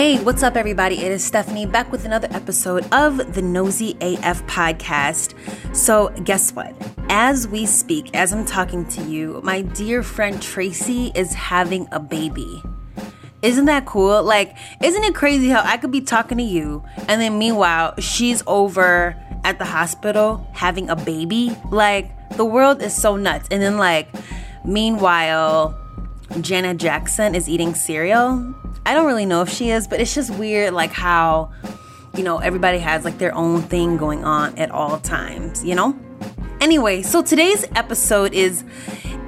Hey, what's up, everybody? It is Stephanie back with another episode of the Nosey AF podcast. So, guess what? As we speak, as I'm talking to you, my dear friend Tracy is having a baby. Isn't that cool? Like, isn't it crazy how I could be talking to you and then meanwhile, she's over at the hospital having a baby? Like, the world is so nuts. And then, like, meanwhile, Janet Jackson is eating cereal I don't really know if she is, but it's just weird, like how, you know, everybody has like their own thing going on at all times, you know? Anyway, so today's episode is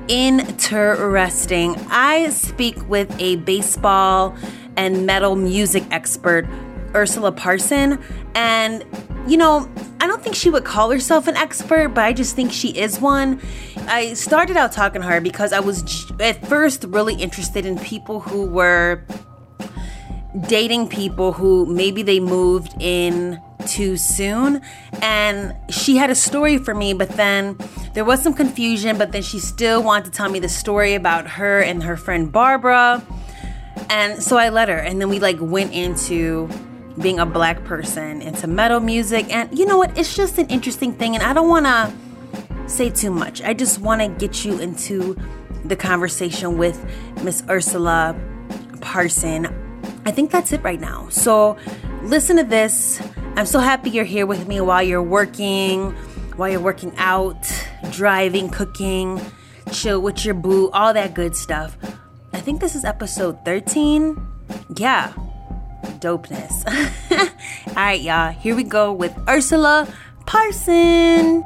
interesting. I speak with a baseball and metal music expert, Ursula Parson, and you know, I don't think she would call herself an expert, but I just think she is one. I started out talking to her because I was at first really interested in people who were dating people who maybe they moved in too soon. And she had a story for me, but then there was some confusion, but then she still wanted to tell me the story about her and her friend Barbara. And so I let her. And then we like went into being a black person, into metal music. And you know what? It's just an interesting thing. And I don't want to say too much. I just want to get you into the conversation with Miss Ursula Parson. I think that's it right now. So listen to this. I'm so happy you're here with me while you're working, while you're working out, driving, cooking, chill with your boo, all that good stuff. I think this is episode 13. Yeah, dopeness. all right, y'all, here we go with Ursula Parson.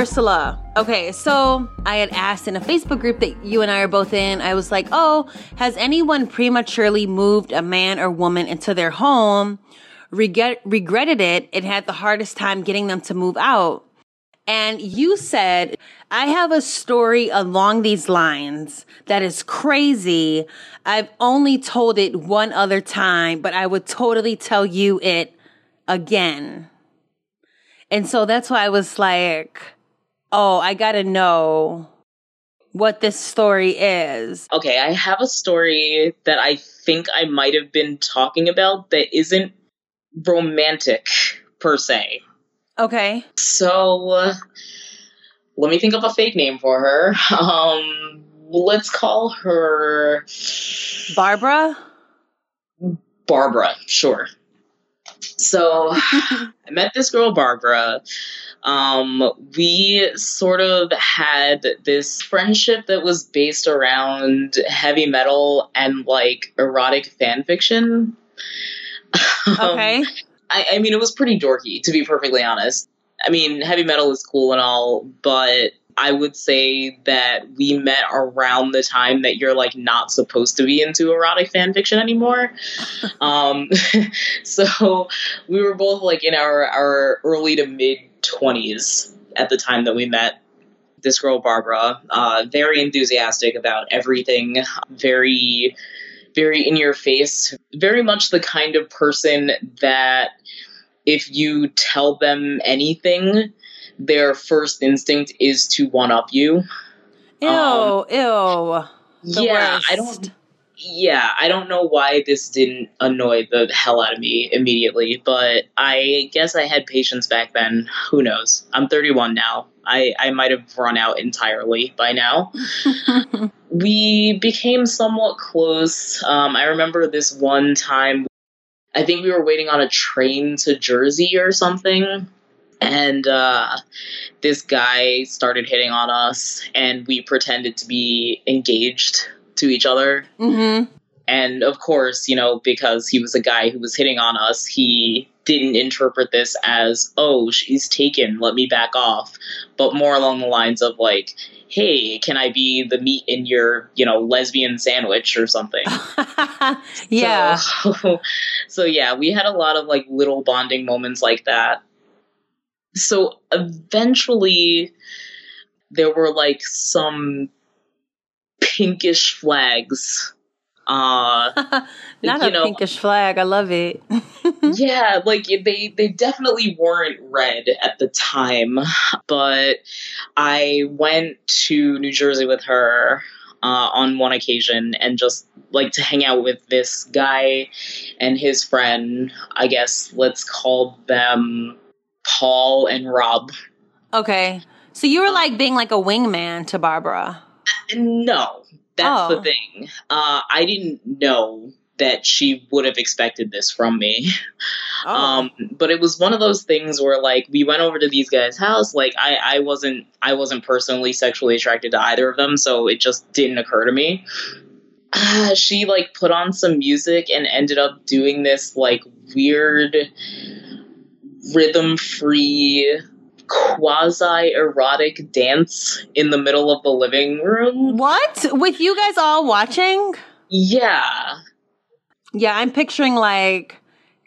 Ursula. Okay, so I had asked in a Facebook group that you and I are both in, I was like, oh, has anyone prematurely moved a man or woman into their home, regret, regretted it, and had the hardest time getting them to move out? And you said, I have a story along these lines that is crazy. I've only told it one other time, but I would totally tell you it again. And so that's why I was like, oh, I gotta know what this story is. Okay, I have a story that I think I might have been talking about that isn't romantic per se. Okay. So uh, let me think of a fake name for her. Um, let's call her Barbara. Barbara, sure. So I met this girl, Barbara um, we sort of had this friendship that was based around heavy metal and like erotic fan fiction. Okay. Um, I, I mean, it was pretty dorky, to be perfectly honest. I mean, heavy metal is cool and all, but I would say that we met around the time that you're like not supposed to be into erotic fan fiction anymore. um, so we were both like in our, our early to mid 20s at the time that we met this girl barbara uh, very enthusiastic about everything very very in your face very much the kind of person that if you tell them anything their first instinct is to one up you ew um, ew yeah worst. i don't yeah, I don't know why this didn't annoy the hell out of me immediately, but I guess I had patience back then. Who knows? I'm 31 now. I, I might have run out entirely by now. we became somewhat close. Um, I remember this one time, I think we were waiting on a train to Jersey or something. And uh, this guy started hitting on us, and we pretended to be engaged to each other. Mm-hmm. And of course, you know, because he was a guy who was hitting on us, he didn't interpret this as, oh, she's taken, let me back off, but more along the lines of like, hey, can I be the meat in your, you know, lesbian sandwich or something? yeah. So, so, yeah, we had a lot of like little bonding moments like that. So eventually there were like some pinkish flags. Uh, Not a know, pinkish flag. I love it. yeah, like they they definitely weren't red at the time, but I went to New Jersey with her uh, on one occasion and just like to hang out with this guy and his friend. I guess let's call them Paul and Rob. Okay. So you were like being like a wingman to Barbara. No, that's Oh. the thing. Uh, I didn't know that she would have expected this from me. Oh. Um, but it was one of those things where like we went over to these guys' house. Like I, I wasn't I wasn't personally sexually attracted to either of them, so it just didn't occur to me. Uh, she like put on some music and ended up doing this like weird rhythm free quasi erotic dance in the middle of the living room. what? With you guys all watching? Yeah. Yeah, I'm picturing like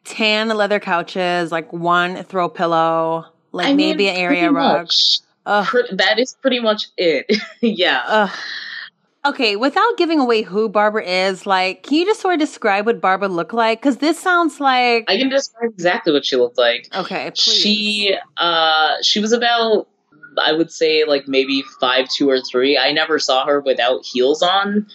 tan leather couches, like one throw pillow, like I maybe mean, an area rug. much. Ugh. Pre- that is pretty much it. yeah. Ugh. Okay, without giving away who Barbara is, like, can you just sort of describe what Barbara looked like? Because this sounds like. I can describe exactly what she looked like. okay, please. She uh she was about I would say like maybe five two or three. I never saw her without heels on,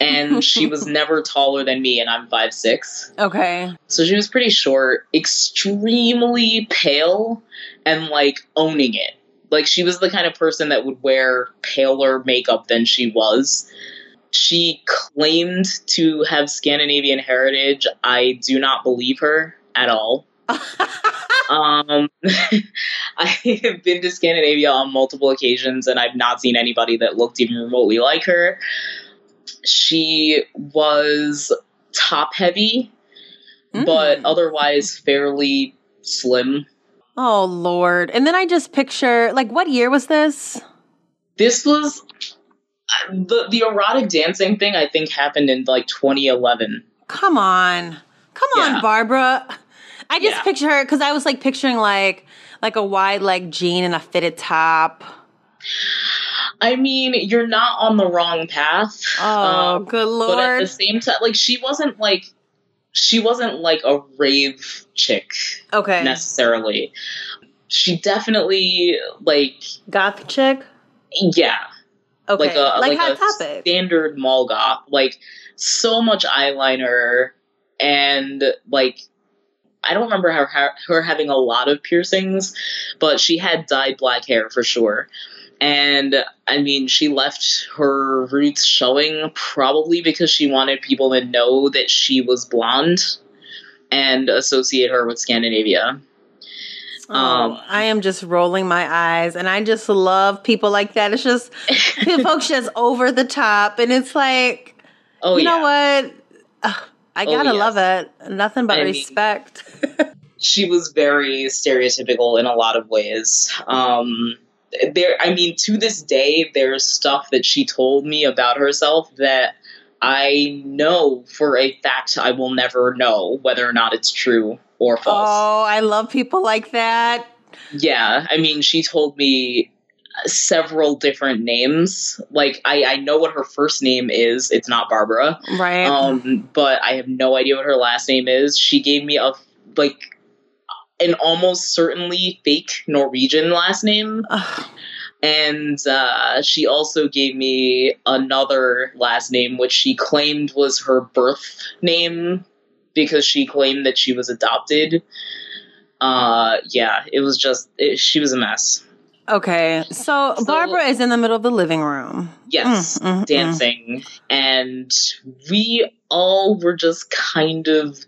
and she was never taller than me, and I'm five six. Okay. So she was pretty short, extremely pale, and like owning it. Like she was the kind of person that would wear paler makeup than she was. She claimed to have Scandinavian heritage. I do not believe her at all. Um, I have been to Scandinavia on multiple occasions, and I've not seen anybody that looked even remotely like her. She was top heavy, but Mm. otherwise fairly slim. Oh, Lord. And then I just picture, like, what year was this? This was the the erotic dancing thing. I think happened in like 2011. Come on. Come on, Yeah. Barbara. I just Yeah. picture her because I was like picturing like like a wide leg jean and a fitted top. I mean, you're not on the wrong path. Oh, Um, good lord. but at the same time, like she wasn't like she wasn't like a rave chick okay. necessarily. She definitely like Goth chick? yeah, Okay. like a like, like, a Topic. standard mall goth. Like so much eyeliner and like I don't remember her her, her having a lot of piercings, but she had dyed black hair for sure. And I mean, she left her roots showing probably because she wanted people to know that she was blonde and associate her with Scandinavia. Oh, um, I am just rolling my eyes and I just love people like that. It's just folks just over the top and it's like Oh you yeah. know what? Ugh, I Oh, gotta yes. love it. Nothing but I mean- respect. she was very stereotypical in a lot of ways. Um, there, I mean, to this day, there's stuff that she told me about herself that I know for a fact I will never know whether or not it's true or false. Oh, I love people like that. Yeah, I mean, she told me several different names. Like, I, I know what her first name is. It's not Barbara. Right. Um, but I have no idea what her last name is. She gave me a like an almost certainly fake Norwegian last name, Ugh. And uh, she also gave me another last name, which she claimed was her birth name because she claimed that she was adopted. Uh, yeah, it was just it, she was a mess. okay. So, So- Barbara is in the middle of the living room. Yes, Mm, mm, mm. dancing, and we all were just kind of.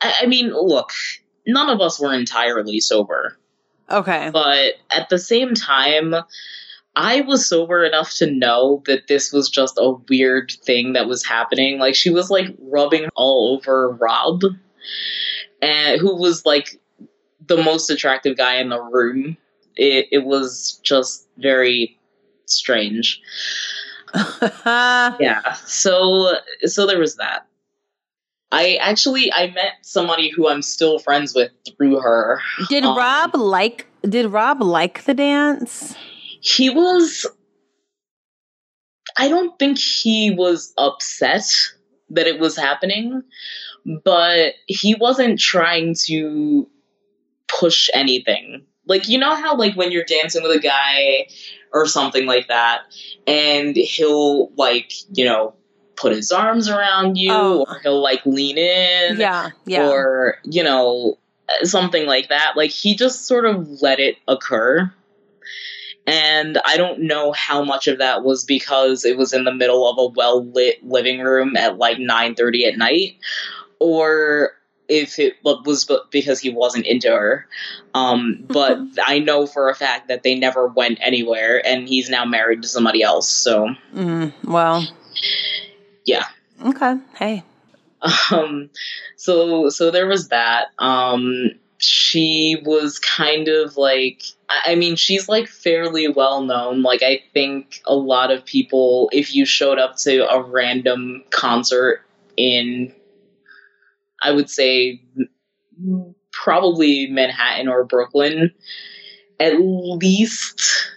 I, I mean, look, none of us were entirely sober, Okay. but at the same time, I was sober enough to know that this was just a weird thing that was happening. Like she was like rubbing all over Rob, and who was like the most attractive guy in the room. It, it was just very strange. Yeah. So so there was that. I actually I met somebody who I'm still friends with through her. did Um, Rob like did Rob like the dance? He was I don't think he was upset that it was happening, but he wasn't trying to push anything. Like you know how like when you're dancing with a guy or something like that, and he'll like you know put his arms around you, Oh. or he'll like lean in, Yeah, yeah. or you know something like that. Like he just sort of let it occur. And I don't know how much of that was because it was in the middle of a well lit living room at like 9:30 at night or if it was because he wasn't into her. Um, but I know for a fact that they never went anywhere and he's now married to somebody else. So, Mm, well, yeah. okay. Hey. um so so there was that um she was kind of like I I mean she's like fairly well known like I think a lot of people if you showed up to a random concert in I would say probably Manhattan or Brooklyn at least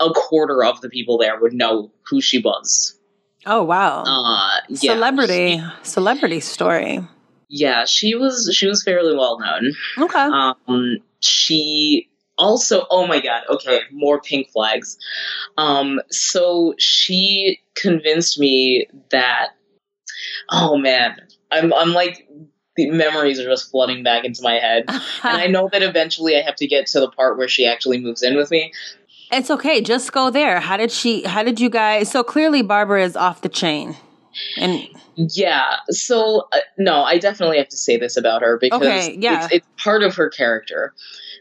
a quarter of the people there would know who she was Oh wow. uh yeah Celebrity, celebrity story. yeah she was she was fairly well known Okay. um she also oh my god okay more pink flags um so she convinced me that oh man i'm i'm like the memories are just flooding back into my head and i know that eventually i have to get to the part where she actually moves in with me it's okay. Just go there. How did she? How did you guys? So clearly, Barbara is off the chain, and Yeah. So uh, no, I definitely have to say this about her because Okay, yeah. it's, it's part of her character.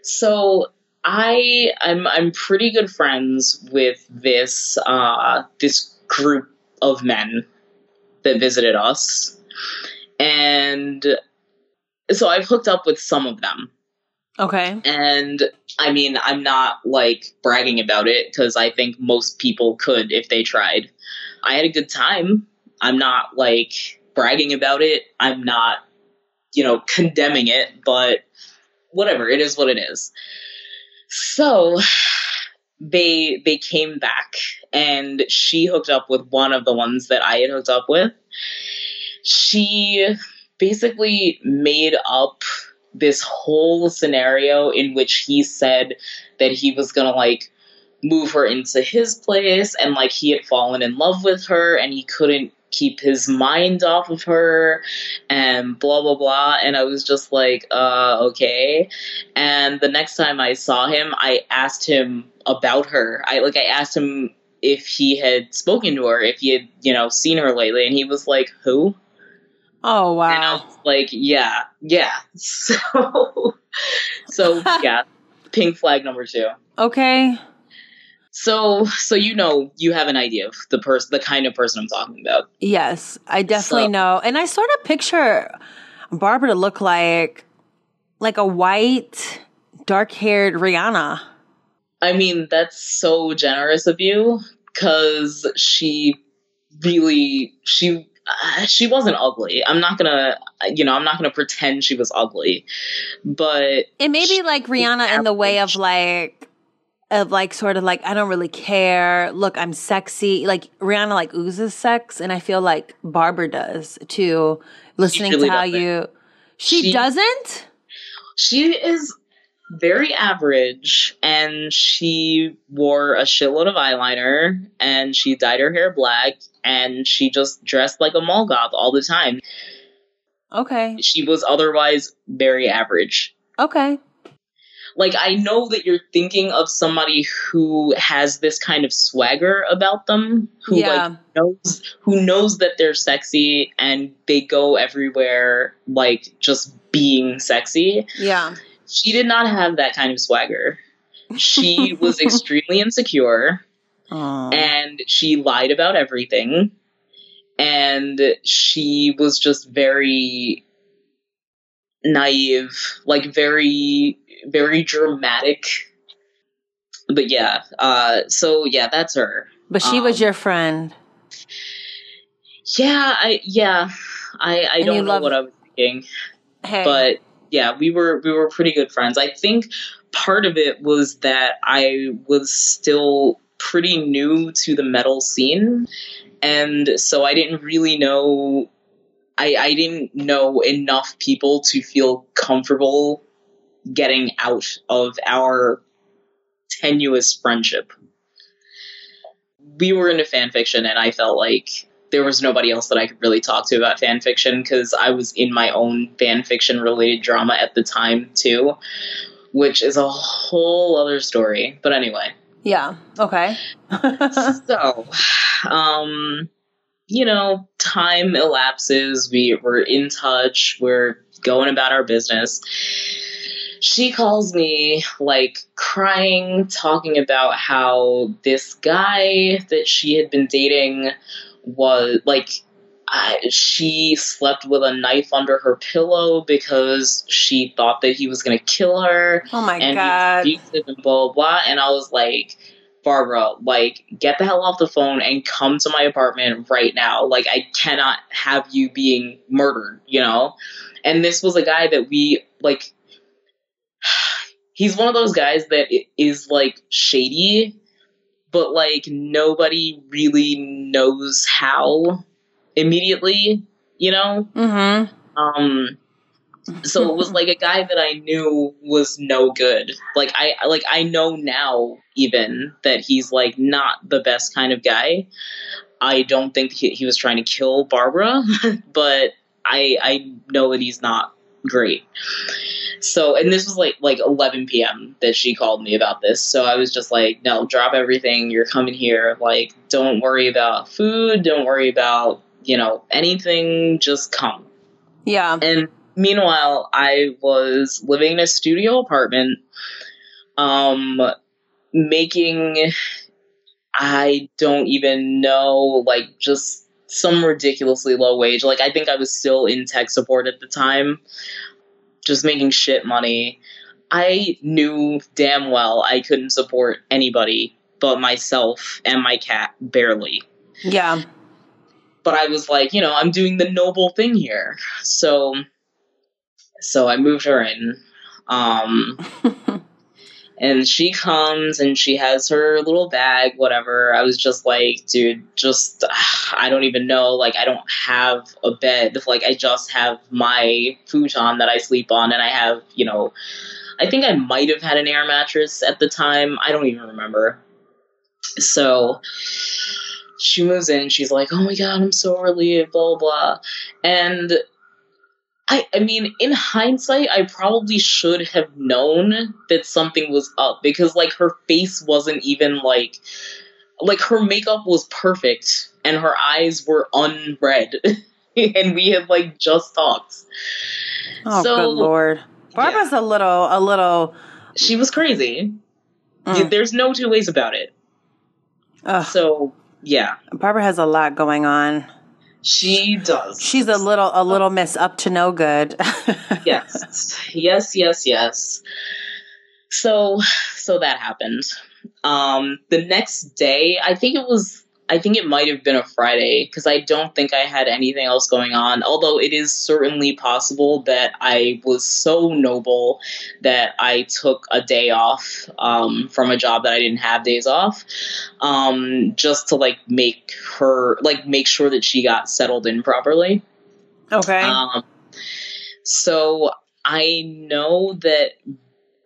So I I'm I'm pretty good friends with this uh this group of men that visited us. And so I've hooked up with some of them. Okay. And I mean, I'm not like bragging about it because I think most people could if they tried. I had a good time. I'm not like bragging about it. I'm not, you know, condemning it, but whatever. It is what it is. So they they came back and she hooked up with one of the ones that I had hooked up with. She basically made up this whole scenario in which he said that he was gonna like move her into his place and like he had fallen in love with her and he couldn't keep his mind off of her and blah blah blah. And i was just like uh okay. And the next time i saw him i asked him about her. I like i asked him if he had spoken to her if he had you know seen her lately. And he was like who Oh and I wow. was like, yeah, yeah. So, so yeah, pink flag number two. Okay. So, so you know, you have an idea of the person, the kind of person I'm talking about. Yes, I definitely So- know, and I sort of picture Barbara to look like like a white, dark-haired Rihanna. I mean, that's so generous of you because she really she. Uh, she wasn't ugly. I'm not gonna, you know, I'm not gonna pretend she was ugly, but It may be like Rihanna in the way of like of like sort of like I don't really care. Look, I'm sexy. Like Rihanna like oozes sex, and I feel like Barbara does too. Listening really to how doesn't. you, she, She- doesn't. she is very average and she wore a shitload of eyeliner and she dyed her hair black and she just dressed like a mall goth all the time. Okay, She was otherwise very average. okay, Like I know that you're thinking of somebody who has this kind of swagger about them, who yeah, like knows who knows that they're sexy and they go everywhere like just being sexy. yeah. She did not have that kind of swagger. She was extremely insecure Aw. and she lied about everything. And she was just very naive, like very, very dramatic. But yeah, uh, so yeah, that's her. but she was um, your friend. Yeah, I, yeah, I, I And don't know what I was thinking. Hey, but yeah, we were we were pretty good friends. I think part of it was that I was still pretty new to the metal scene, and so I didn't really know. I, I didn't know enough people to feel comfortable getting out of our tenuous friendship. we were into fan fiction, and I felt like there was nobody else that I could really talk to about fan fiction because I was in my own fan fiction related drama at the time too, which is a whole other story. But anyway. Yeah. Okay. so, um, you know, time elapses. We we're in touch. We're going about our business. She calls me like crying, talking about how this guy that she had been dating was like she slept with a knife under her pillow because she thought that he was going to kill her. Oh my and god! He and blah blah. And I was like, Barbara, like, get the hell off the phone and come to my apartment right now. Like, I cannot have you being murdered. You know. And this was a guy that we like. He's one of those guys that is like shady but like nobody really knows how immediately, you know? Mm-hmm. Um so it was like a guy that I knew was no good. Like I like I know now even that he's like not the best kind of guy. I don't think he, he was trying to kill Barbara, but I I know that he's not great. So, and this was like like 11 p.m. that she called me about this. So I was just like, no, drop everything. You're coming here. Like, don't worry about food. Don't worry about you know anything. Just come. Yeah. And meanwhile, I was living in a studio apartment, um, making I don't even know, like just some ridiculously low wage. Like I think I was still in tech support at the time just making shit money. I knew damn well I couldn't support anybody but myself and my cat barely. Yeah. But I was like, you know, I'm doing the noble thing here. So so I moved her in. Um and she comes and she has her little bag whatever. I was just like dude just i don't even know. Like i don't have a bed. Like i just have my futon that i sleep on and i have you know i think i might have had an air mattress at the time. I don't even remember. So she moves in. She's like oh my god i'm so relieved blah blah blah. And I, I mean, in hindsight, I probably should have known that something was up because, like, her face wasn't even like, like her makeup was perfect and her eyes were unread, and we had like just talked. Oh, so, good lord, Barbara's yeah. a little, a little. She was crazy. Mm. There's no two ways about it. Ugh. So yeah, Barbara has a lot going on. She does. She's a little a little miss up to no good. yes. Yes, yes, yes. So so that happened. Um the next day, I think it was I think it might have been a Friday because I don't think I had anything else going on. Although it is certainly possible that I was so noble that I took a day off um, from a job that I didn't have days off, um, just to like make her like make sure that she got settled in properly. Okay. Um, so I know that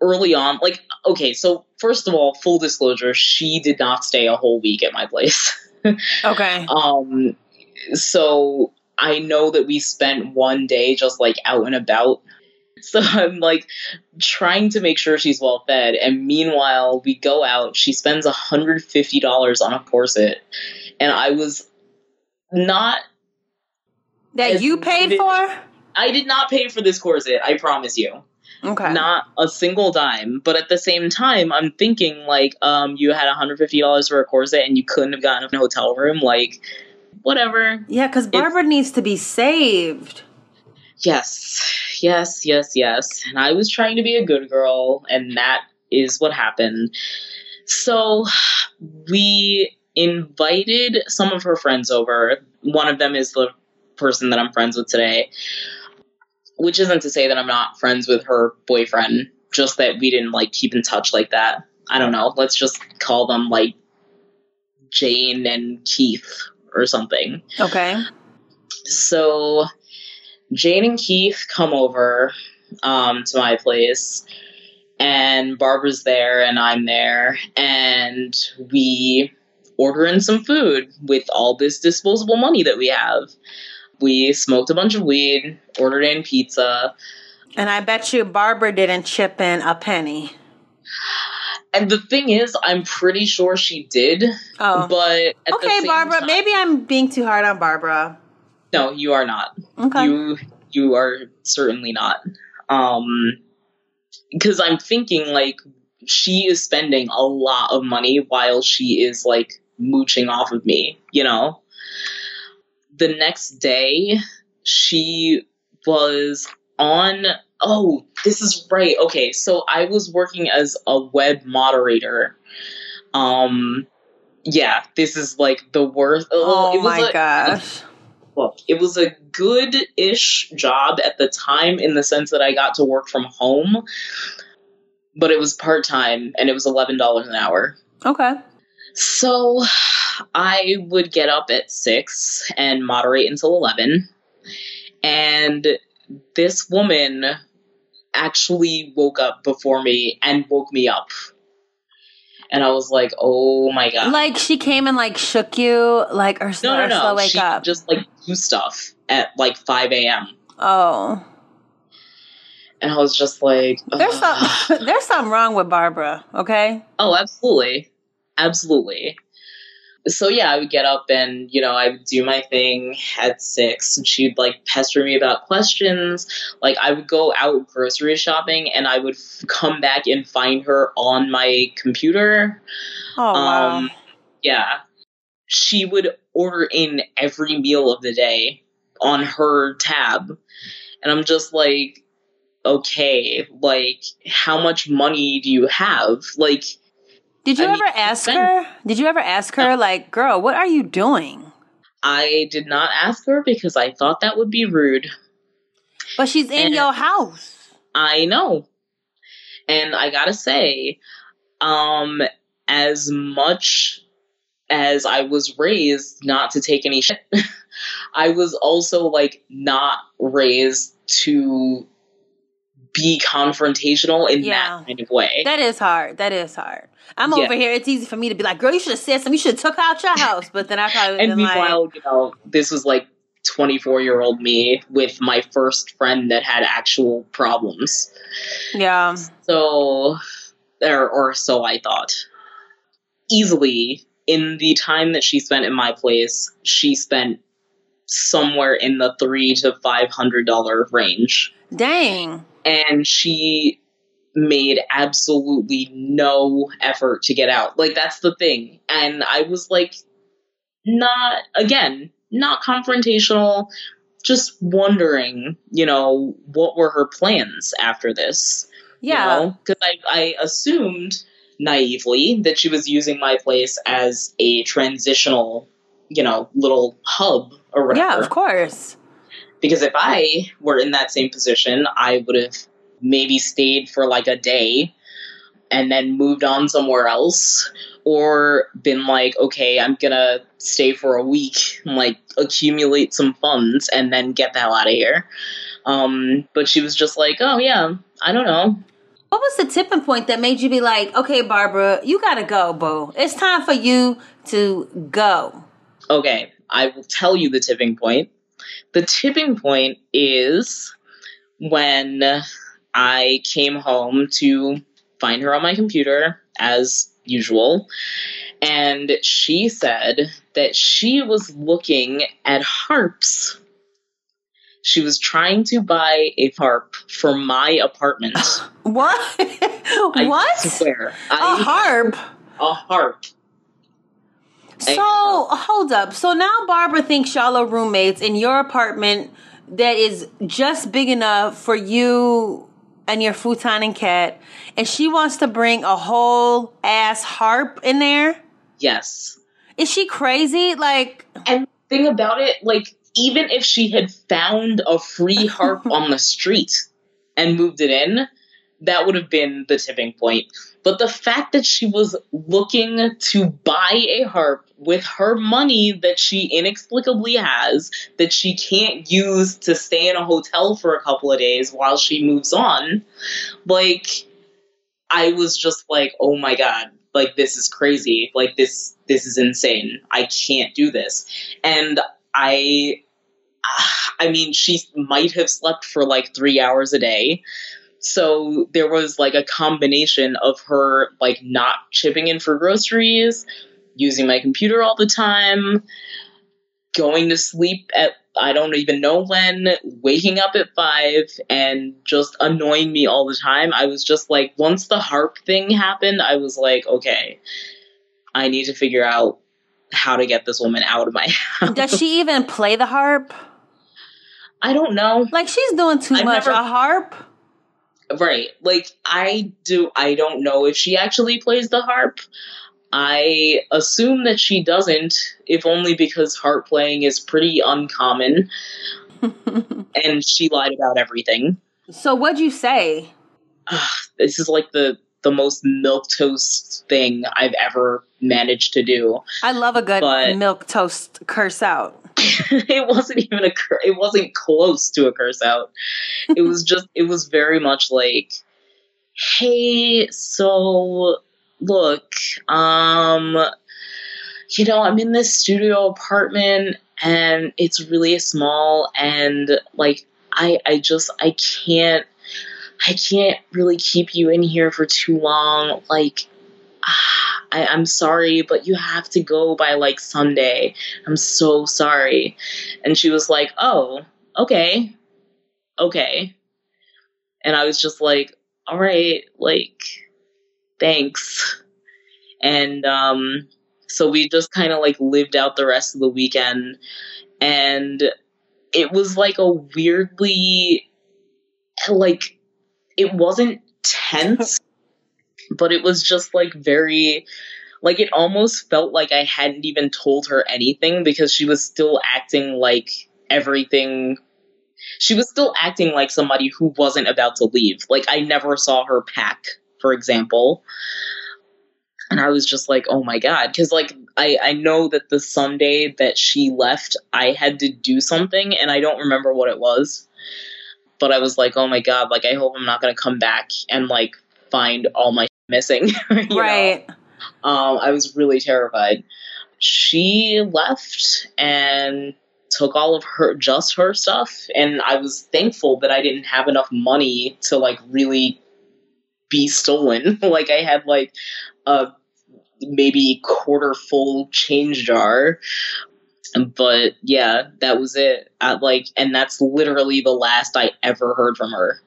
early on, like, okay, so first of all, full disclosure, she did not stay a whole week at my place. okay. Um, so I know that we spent one day just like out and about. So I'm like trying to make sure she's well fed. And meanwhile, we go out. She spends $150 on a corset. And I was not. That you paid for? I did not pay for this corset, I promise you. Okay. Not a single dime. But at the same time, I'm thinking like, um, you had $150 for a corset and you couldn't have gotten a hotel room. Like, whatever. Yeah, because Barbara it's, needs to be saved. Yes, yes, yes, yes. And I was trying to be a good girl, and that is what happened. So we invited some of her friends over. One of them is the person that I'm friends with today which isn't to say that I'm not friends with her boyfriend, just that we didn't like keep in touch like that. I don't know. Let's just call them like Jane and Keith or something. Okay. So Jane and Keith come over um, to my place, and Barbara's there, and I'm there, and we order in some food with all this disposable money that we have. We smoked a bunch of weed, ordered in pizza. And I bet you Barbara didn't chip in a penny. And the thing is, I'm pretty sure she did. Oh. But okay, Barbara, time, maybe I'm being too hard on Barbara. No, you are not. Okay. You you are certainly not. Um because I'm thinking like she is spending a lot of money while she is like mooching off of me, you know? The next day, she was on. Oh, this is right. Okay, so I was working as a web moderator. Um, yeah, this is like the worst. Oh my a, gosh. Look, it was a good ish job at the time in the sense that I got to work from home, but it was part time and it was $11 an hour. Okay. So I would get up at 6 and moderate until 11. And this woman actually woke up before me and woke me up. And I was like, "Oh my god!" Like she came and like shook you, like or no, no, no. Wake she up. just like do stuff at like five a.m. Oh, and I was just like, "There's some, there's something wrong with Barbara." Okay. Oh, absolutely, absolutely so yeah, I would get up and, you know, I would do my thing at six and she'd like pester me about questions. Like I would go out grocery shopping and I would f- come back and find her on my computer. Oh, wow. Um, yeah. She would order in every meal of the day on her tab. And I'm just like, okay, like, how much money do you have? Like, did you I ever mean, ask her? Did you ever ask her, like, girl, what are you doing? I did not ask her because I thought that would be rude. But she's in and your house. I know. And I gotta say, um, as much as I was raised not to take any shit, I was also like not raised to be confrontational in yeah. that kind of way. That is hard. That is hard. I'm yeah. over here. It's easy for me to be like, "Girl, you should have said something. You should have took out your house." But then I probably and meanwhile, like, you know, this was like 24 year old me with my first friend that had actual problems. Yeah. So, or or so I thought. Easily, in the time that she spent in my place, she spent somewhere in the three to five hundred dollar range. Dang and she made absolutely no effort to get out. Like that's the thing. And I was like not again, not confrontational, just wondering, you know, what were her plans after this? Yeah. You know? Cuz I I assumed naively that she was using my place as a transitional, you know, little hub or whatever. Yeah, of course. Because if I were in that same position, I would have maybe stayed for like a day and then moved on somewhere else or been like okay i'm gonna stay for a week and like accumulate some funds and then get the hell out of here. Um, but she was just like oh yeah i don't know. What was the tipping point that made you be like okay barbara you gotta go boo. It's time for you to go. Okay i will tell you the tipping point the tipping point is when I came home to find her on my computer as usual. And she said that she was looking at harps. She was trying to buy a harp for my apartment. what? what? I swear. A I, harp? A harp. So hold up. So now Barbara thinks y'all are roommates in your apartment that is just big enough for you and your futon and cat, and she wants to bring a whole ass harp in there. Yes. Is she crazy? Like, and thing about it, like, even if she had found a free harp on the street and moved it in, that would have been the tipping point. But the fact that she was looking to buy a harp with her money that she inexplicably has, that she can't use to stay in a hotel for a couple of days while she moves on, like, I was just like, oh my god. like this is crazy. Like this this is insane. I can't do this. And i i mean she might have slept for like three hours a day so there was like a combination of her like not chipping in for groceries using my computer all the time going to sleep at I don't even know when, waking up at five and just annoying me all the time. I was just like, once the harp thing happened, I was like, okay, I need to figure out how to get this woman out of my house. Does she even play the harp? I don't know. Like she's doing too I've much. never- a harp? Right. Like, I do, I don't know if she actually plays the harp. I assume that she doesn't, if only because harp playing is pretty uncommon and she lied about everything. So what'd you say? Ugh, this is like the the most milk toast thing I've ever managed to do. I love a good milquetoast curse out. it wasn't even a cur- it wasn't close to a curse out. It was just it was very much like, hey, so look, um, you know, I'm in this studio apartment and it's really small and like I I just I can't I can't really keep you in here for too long. Like I, I'm sorry, but you have to go by like Sunday. I'm so sorry. And she was like, Oh, okay. Okay. And I was just like, All right, like, thanks. And um, so we just kind of like lived out the rest of the weekend. And it was like a weirdly, like, it wasn't tense, but it was just like very, like, it almost felt like I hadn't even told her anything because she was still acting like everything. She was still acting like somebody who wasn't about to leave. Like, I never saw her pack, for example. And I was just like, oh my God. Because, like, I, I know that the Sunday that she left, I had to do something, and I don't remember what it was. But I was like, oh my God, like, I hope I'm not to come back and, like, find all my missing. right. Um, I was really terrified. She left and took all of her just her stuff and I was thankful that I didn't have enough money to like really be stolen. like I had like a maybe quarter full change jar. But yeah, that was it. I, like and that's literally the last I ever heard from her.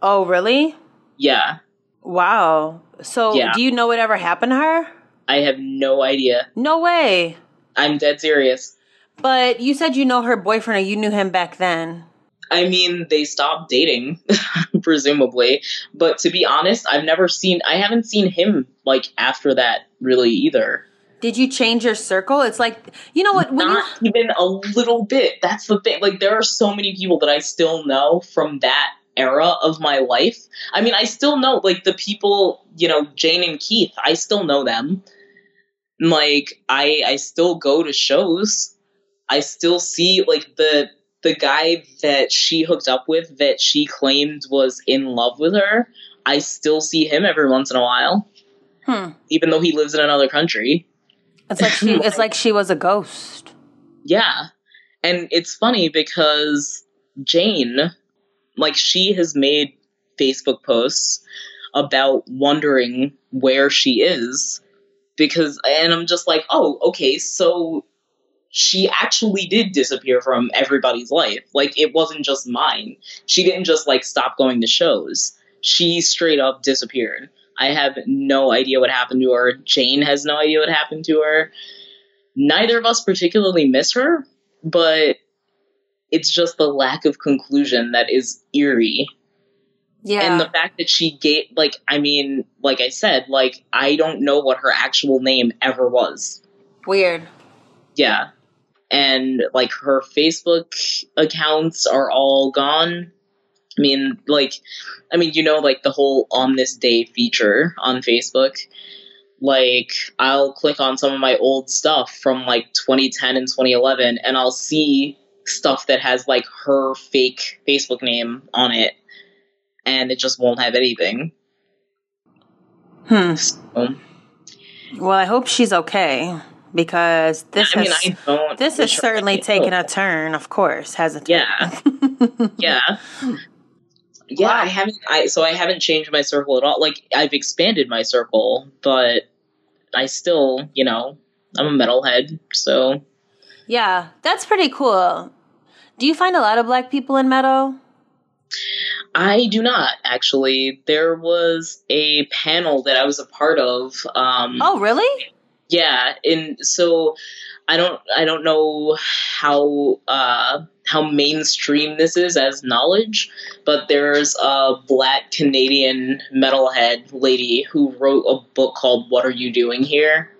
Oh, really? Yeah. Wow. So Yeah. do you know whatever happened to her? I have no idea. No way. I'm dead serious. But you said you know her boyfriend or you knew him back then. I mean, they stopped dating, presumably. But to be honest, I've never seen, I haven't seen him, like, after that, really, either. Did you change your circle? It's like, you know what? When you, Not even a little bit. That's the thing. Like, there are so many people that I still know from that era of my life. I mean, I still know, like, the people, you know, Jane and Keith, I still know them. Like, I, I still go to shows. I still see, like, the, the guy that she hooked up with that she claimed was in love with her, I still see him every once in a while, hmm. even though he lives in another country. It's like she it's like she was a ghost. Yeah. And it's funny because Jane, like, she has made Facebook posts about wondering where she is. Because, and I'm just like, oh, okay, so she actually did disappear from everybody's life. Like, it wasn't just mine. She didn't just, like, stop going to shows. She straight up disappeared. I have no idea what happened to her. Jane has no idea what happened to her. Neither of us particularly miss her, but it's just the lack of conclusion that is eerie. Yeah. And the fact that she gave, like, I mean, like I said, like, I don't know what her actual name ever was. Weird. Yeah. And, like, her Facebook accounts are all gone. I mean, like, I mean, you know, like the whole on this day feature on Facebook. Like, I'll click on some of my old stuff from like 2010 and 2011, and I'll see stuff that has like her fake Facebook name on it, and it just won't have anything. Hmm. So, Well, I hope she's okay because this I mean, has I don't. this has certainly taken a turn. Of course, hasn't it? Yeah. yeah. Yeah, I haven't. I so I haven't changed my circle at all. Like I've expanded my circle, but I still, you know, I'm a metalhead. So Yeah, that's pretty cool. Do you find a lot of black people in metal? I do not actually. There was a panel that I was a part of. Um, Oh, really? Yeah, and so I don't I don't know how uh, how mainstream this is as knowledge, but there's a black Canadian metalhead lady who wrote a book called "What Are You Doing Here."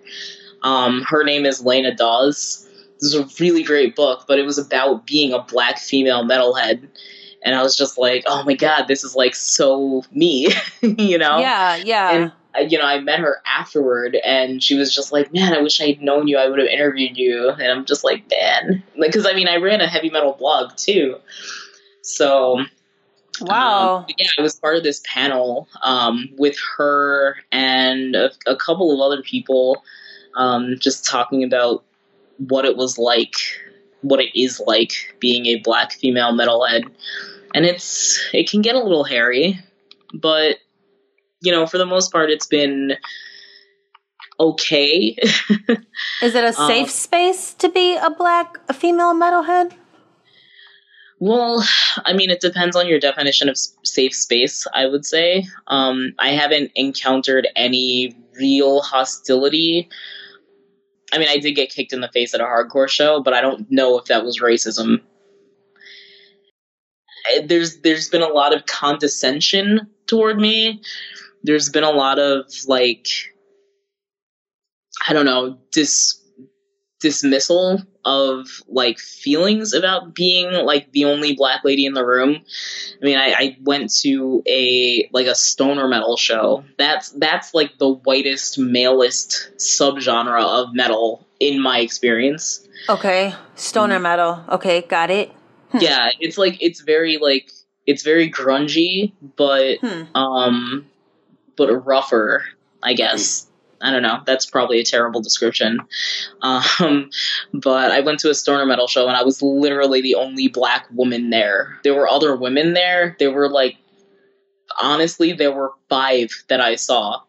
Um, her name is Laina Dawes. This is a really great book, but it was about being a black female metalhead. And I was just like, oh my god, this is like so me, you know? Yeah, yeah. And uh, you know, I met her afterward, and she was just like, "Man, I wish I had known you. I would have interviewed you." And I'm just like, "Man," because I mean, I ran a heavy metal blog too, so wow. um, yeah, I was part of this panel um, with her and a, a couple of other people, um, just talking about what it was like, what it is like being a black female metalhead, and it's it can get a little hairy, but you know, for the most part, it's been okay. Is it a um, safe space to be a black a female metalhead? Well, I mean, it depends on your definition of safe space, I would say. Um, I haven't encountered any real hostility. I mean, I did get kicked in the face at a hardcore show, but I don't know if that was racism. Eh, There's there's been a lot of condescension toward me. There's been a lot of like I don't know, dis dismissal of like feelings about being like the only black lady in the room. I mean, I, I went to a like a stoner metal show. That's that's like the whitest, malest subgenre of metal in my experience. Okay. Stoner Mm. metal. Okay, got it. Yeah, it's like it's very like it's very grungy, but Hmm. um, but rougher, I guess. I don't know. That's probably a terrible description. Um, but I went to a stoner metal show and I was literally the only black woman there. There were other women there. There were like, honestly, there were five that I saw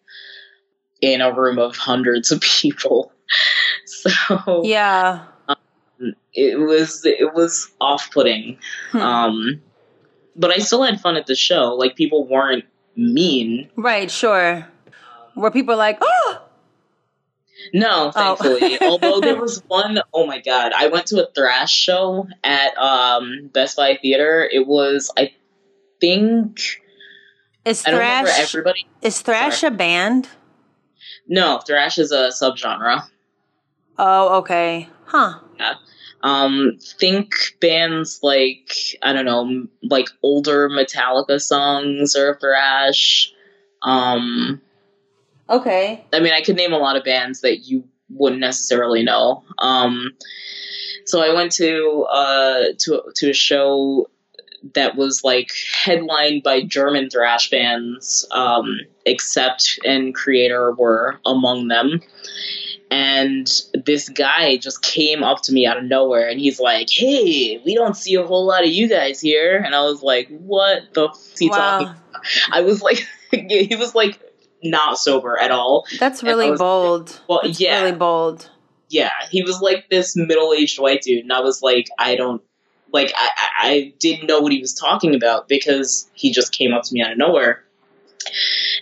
in a room of hundreds of people. So Yeah. it was it was off putting. Hmm. Um, but I still had fun at the show. Like people weren't mean. Right, sure. Where people like, oh, No, Oh. thankfully. Although there was one, oh my god, I went to a thrash show at um, Best Buy Theater. It was, I think, is I don't remember thrash everybody. is thrash a band? No, thrash is a subgenre. Oh, okay. Huh. Um, think bands like I don't know, like older Metallica songs or thrash. Um, Okay. I mean, I could name a lot of bands that you wouldn't necessarily know. Um, so I went to uh, to to a show that was like headlined by German thrash bands, um, Accept and Kreator were among them. And this guy just came up to me out of nowhere, and he's like, "Hey, we don't see a whole lot of you guys here." And I was like, "What the f- is he talking?" Wow. I was like, he was like not sober at all. That's really was- bold. Well, That's yeah, really bold. yeah. He was like this middle-aged white dude, and I was like, I don't like. I, I I didn't know what he was talking about because he just came up to me out of nowhere,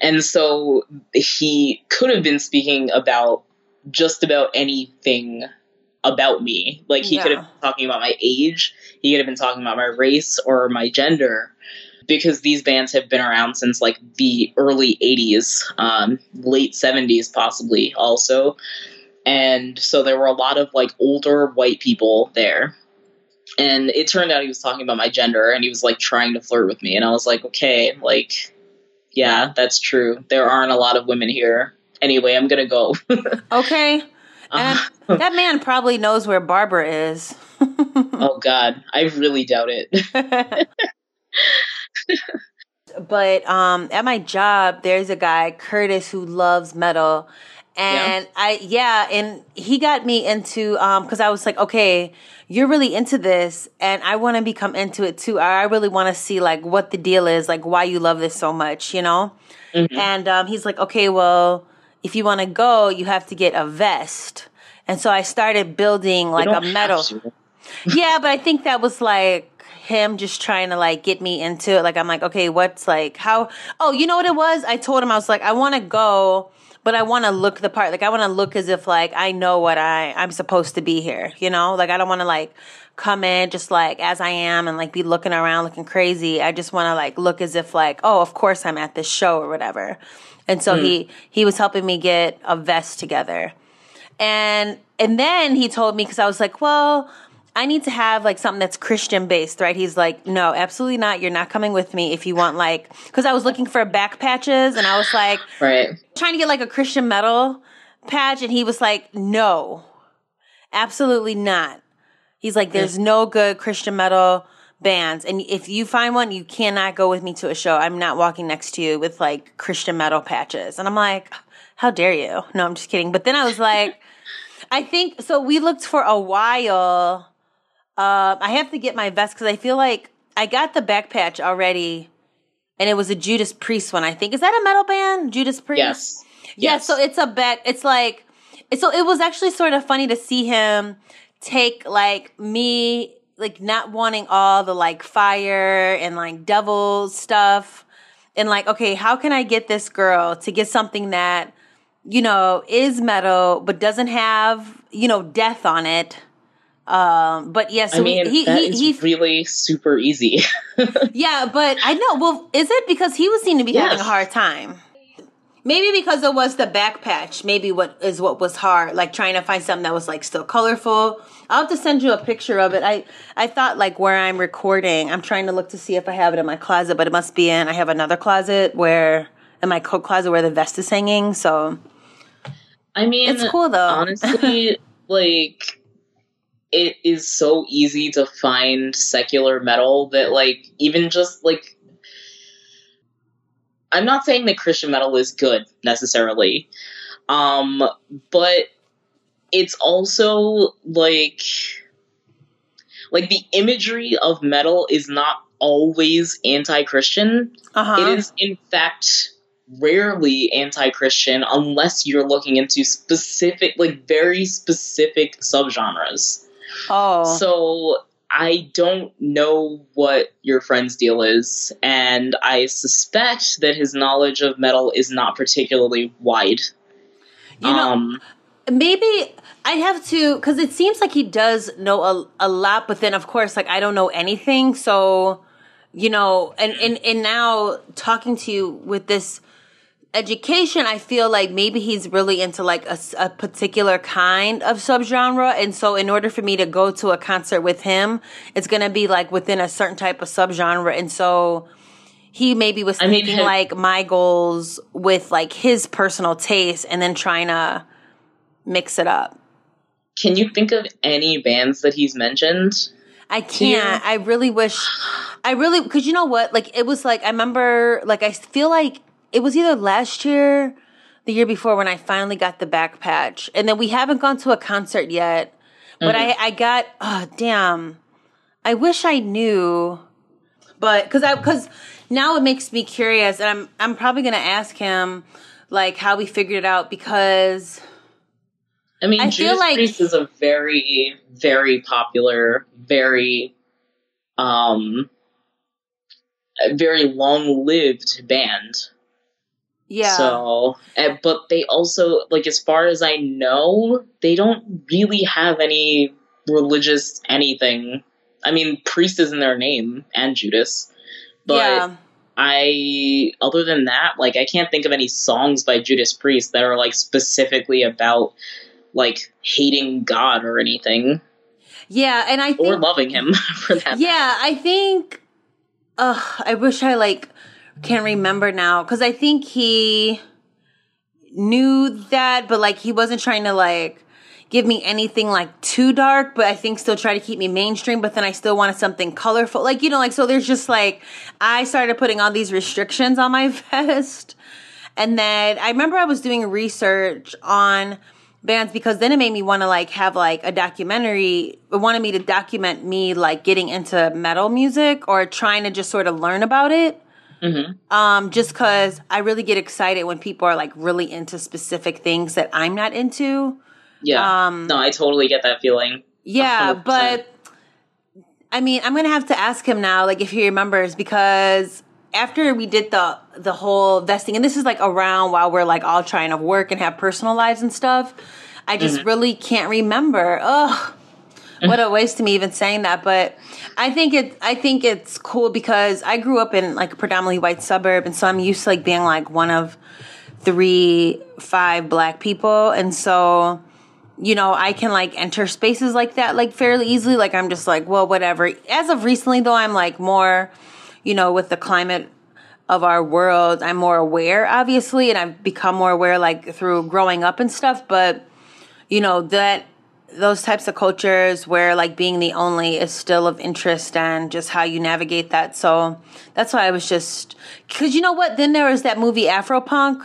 and so he could have been speaking about just about anything about me. Like he could have been talking about my age, he could have been talking about my race or my gender. Because these bands have been around since like the early 80s, um, late 70s, possibly also. And so there were a lot of like older white people there. And it turned out he was talking about my gender and he was like trying to flirt with me. And I was like, okay, like, yeah, that's true. There aren't a lot of women here. Anyway, I'm gonna go. Okay. And Uh, that man probably knows where Barbara is. oh God, I really doubt it. but um, at my job, there's a guy, Curtis, who loves metal. And yeah. I yeah, and he got me into um because I was like, okay, you're really into this and I want to become into it too. I really want to see like what the deal is, like why you love this so much, you know? Mm-hmm. And um, he's like, okay, well, if you want to go, you have to get a vest. And so I started building like a metal. yeah, but I think that was like him just trying to like get me into it. Like I'm like, okay, what's like how? Oh, you know what it was? I told him I was like, I want to go, but I want to look the part. Like I want to look as if like I know what I I'm supposed to be here. You know, like I don't want to like come in just like as I am and like be looking around looking crazy. I just want to like look as if like, oh, of course I'm at this show or whatever. And so mm. he he was helping me get a vest together. And and then he told me cuz I was like, well, I need to have like something that's Christian based, right? He's like, no, absolutely not. You're not coming with me if you want like, cause I was looking for back patches and I was like, right. trying to get like a Christian metal patch. And he was like, no, absolutely not. He's like, there's no good Christian metal bands. And if you find one, you cannot go with me to a show. I'm not walking next to you with like Christian metal patches. And I'm like, how dare you? No, I'm just kidding. But then I was like, I think so. We looked for a while uh, I have to get my vest because I feel like I got the back patch already, and it was a Judas Priest one. I think is that a metal band, Judas Priest? Yes. Yeah. So it's a back. It's like so. It was actually sort of funny to see him take like me like not wanting all the like fire and like devil stuff and like okay how can i get this girl to get something that you know is metal but doesn't have you know death on it um, but yeah, so I mean, he, that he, is he, really super easy. yeah, but I know. Well, is it because he was seen to be yes. having a hard time? Maybe because it was the back patch. Maybe what is what was hard, like trying to find something that was like still colorful. I'll have to send you a picture of it. I I thought like where I'm recording, I'm trying to look to see if I have it in my closet, but it must be in. I have another closet where in my coat closet where the vest is hanging. So, I mean, it's cool though. Honestly, like it is so easy to find secular metal that like even just like I'm not saying that Christian metal is good necessarily. Um but it's also like like the imagery of metal is not always anti-Christian. Uh-huh. It is in fact rarely anti-Christian unless you're looking into specific like very specific subgenres. Oh. So I don't know what your friend's deal is, and I suspect that his knowledge of metal is not particularly wide. You know, um, maybe I have to because it seems like he does know a, a lot, but then of course, like I don't know anything. So, you know, and and and now talking to you with this education, I feel like maybe he's really into like a, a, particular kind of subgenre. And so in order for me to go to a concert with him, it's going to be like within a certain type of subgenre. And so he maybe was thinking I mean, like my goals with like his personal taste and then trying to mix it up. Can you think of any bands that he's mentioned? I can't. I really wish. I really because you know what? Like it was like I remember. Like I feel like it was either last year, the year before when I finally got the back patch. And then we haven't gone to a concert yet. But mm-hmm. I, I got, oh, damn. I wish I knew. But, cause I, cause now it makes me curious and I'm, I'm probably going to ask him like how we figured it out because. I mean, I Judas feel like, Priest is a very, very popular, very, um, very long lived band. Yeah. So, uh, but they also, like, as far as I know, they don't really have any religious anything. I mean, priest is in their name and Judas. But yeah. I, other than that, like, I can't think of any songs by Judas Priest that are, like, specifically about, like, hating God or anything. Yeah, and I think, Or loving him, for that Yeah, matter. I think. Ugh, I wish I, like, can't remember now because I think he knew that, but like he wasn't trying to like give me anything like too dark, but I think still try to keep me mainstream, but then I still wanted something colorful. Like, you know, like, so there's just like, I started putting all these restrictions on my vest. And then I remember I was doing research on bands because then it made me want to like have like a documentary. It wanted me to document me like getting into metal music or trying to just sort of learn about it. Mm-hmm. Um, just because I really get excited when people are like really into specific things that I'm not into. Yeah. Um, no, I totally get that feeling. Yeah, 100%. but I mean, I'm gonna have to ask him now, like if he remembers, because after we did the the whole vesting, and this is like around while we're like all trying to work and have personal lives and stuff. I just Mm-hmm. really can't remember. Ugh. What a waste to me even saying that, but I think it. I think it's cool because I grew up in like a predominantly white suburb, and so I'm used to like being like one of three, five black people, and so you know, I can like enter spaces like that like fairly easily. Like I'm just like, well, whatever. As of recently though, I'm like more, you know, with the climate of our world, I'm more aware, obviously, and I've become more aware like through growing up and stuff. But, you know, that those types of cultures where like being the only is still of interest and just how you navigate that. So that's why I was just because you know what? Then there was that movie Afropunk.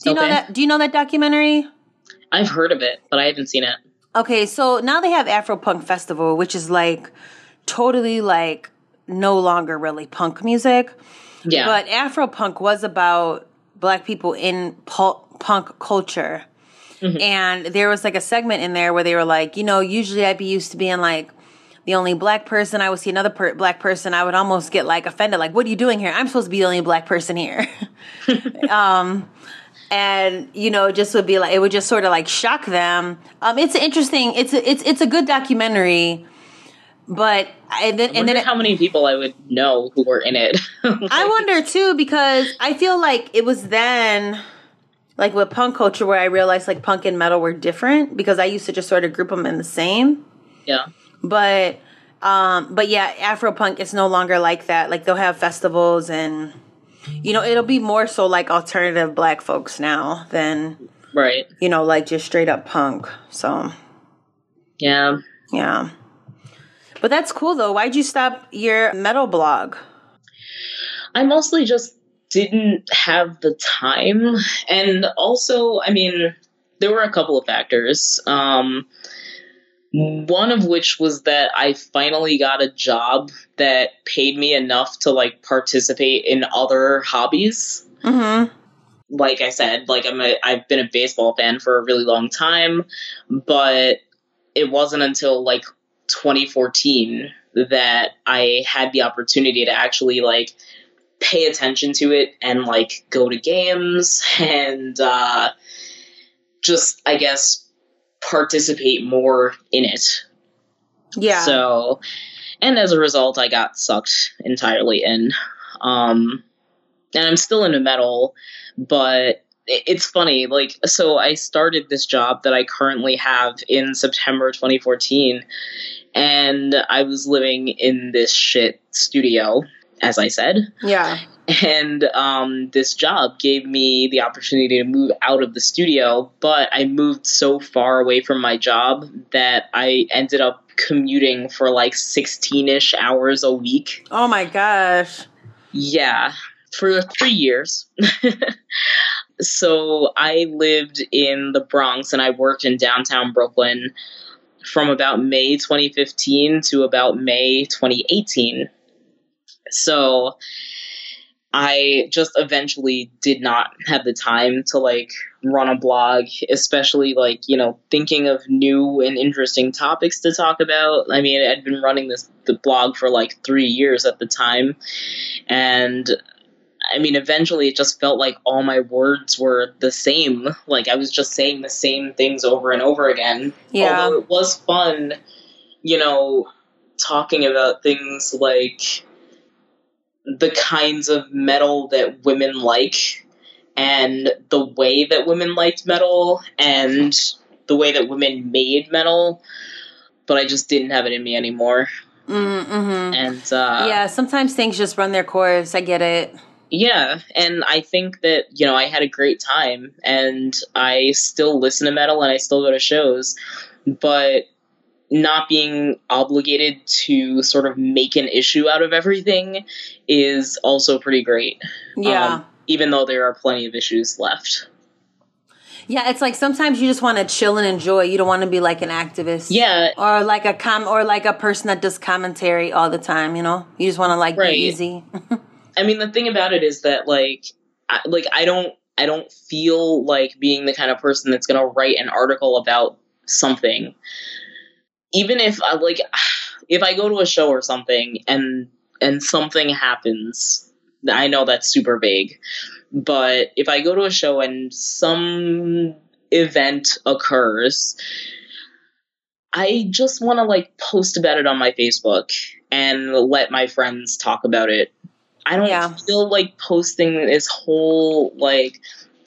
Do you know that? Do you know that documentary? I've heard of it, but I haven't seen it. Okay, so now they have Afropunk Festival, which is like totally like no longer really punk music. Yeah. But Afropunk was about black people in pu- punk culture. And there was like a segment in there where they were like, you know, usually I'd be used to being like the only black person. I would see another per- black person. I would almost get like offended. Like, what are you doing here? I'm supposed to be the only black person here. um, and you know, just would be like, it would just sort of like shock them. Um, it's interesting. It's a, it's it's a good documentary. But and then I and then it- how many people I would know who were in it. I wonder too because I feel like it was then, like with punk culture, where I realized like punk and metal were different because I used to just sort of group them in the same. yeah. But, um, but yeah, Afro punk is no longer like that. Like they'll have festivals and, you know, it'll be more so like alternative black folks now than Right. you know like just straight up punk. So Yeah. yeah. But that's cool though. Why'd you stop your metal blog? I mostly just didn't have the time. And also, I mean, there were a couple of factors. Um, one of which was that I finally got a job that paid me enough to like participate in other hobbies. Mm-hmm. Like I said, like I'm a I've been a baseball fan for a really long time, but it wasn't until like 2014 that I had the opportunity to actually like pay attention to it and like go to games and uh just I guess participate more in it. Yeah. So and as a result I got sucked entirely in. Um and I'm still into metal, but it's funny like so I started this job that I currently have in September 2014 and I was living in this shit studio as I said yeah. and um, this job gave me the opportunity to move out of the studio but i moved so far away from my job that i ended up commuting for like 16ish hours a week Oh my gosh. yeah for three years so i lived in the bronx and i worked in downtown brooklyn from about may 2015 to about may 2018 so I just eventually did not have the time to like run a blog, especially like, you know, thinking of new and interesting topics to talk about. I mean, I'd been running this the blog for like 3 years at the time and I mean, eventually it just felt like all my words were the same. Like I was just saying the same things over and over again. Yeah. Although it was fun, you know, talking about things like the kinds of metal that women like and the way that women liked metal and the way that women made metal but i just didn't have it in me anymore Mm-hmm. and uh yeah, sometimes things just run their course. I get it. yeah and i think that you know i had a great time and i still listen to metal and i still go to shows but not being obligated to sort of make an issue out of everything is also pretty great Yeah. Um, even though there are plenty of issues left. Yeah, it's like sometimes you just want to chill and enjoy. You don't want to be like an activist. Yeah. Or like a com or like a person that does commentary all the time, you know? You just want to like Right. be easy. I mean, the thing about it is that like, I, like I don't, I don't feel like being the kind of person that's going to write an article about something, even if I like, if I go to a show or something and and something happens. I know that's super vague, but if I go to a show and some event occurs, I just want to like post about it on my Facebook and let my friends talk about it. I don't Yeah. feel like posting this whole like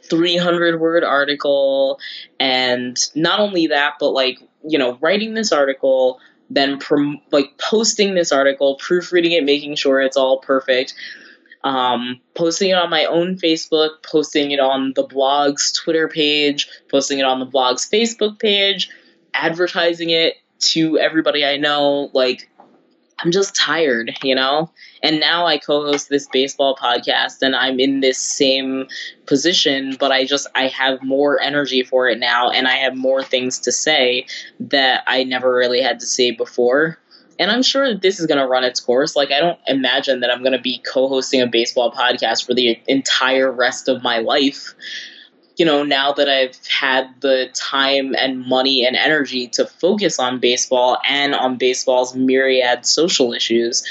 300 word article and not only that but like you know writing this article then prom- like posting this article proofreading it making sure it's all perfect um, posting it on my own Facebook, posting it on the blog's Twitter page, posting it on the blog's Facebook page, advertising it to everybody I know. Like, I'm just tired, you know? And now I co host this baseball podcast and I'm in this same position, but I just, I have more energy for it now and I have more things to say that I never really had to say before and I'm sure that this is going to run its course. Like, I don't imagine that I'm going to be co hosting a baseball podcast for the entire rest of my life. You know, now that I've had the time and money and energy to focus on baseball and on baseball's myriad social issues,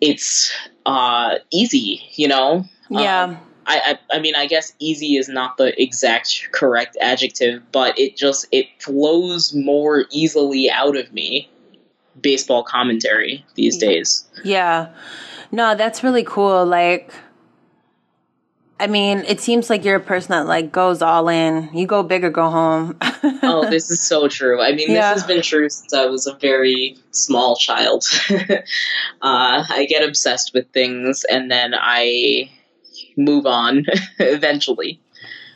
it's uh, easy, you know? yeah. Um, I, I I mean I guess easy is not the exact correct adjective, but it just it flows more easily out of me baseball commentary these days. Yeah. No, that's really cool. Like, I mean, it seems like you're a person that like goes all in. You go big or go home. oh, this is so true. I mean, Yeah. this has been true since I was a very small child. uh, I get obsessed with things and then I move on eventually.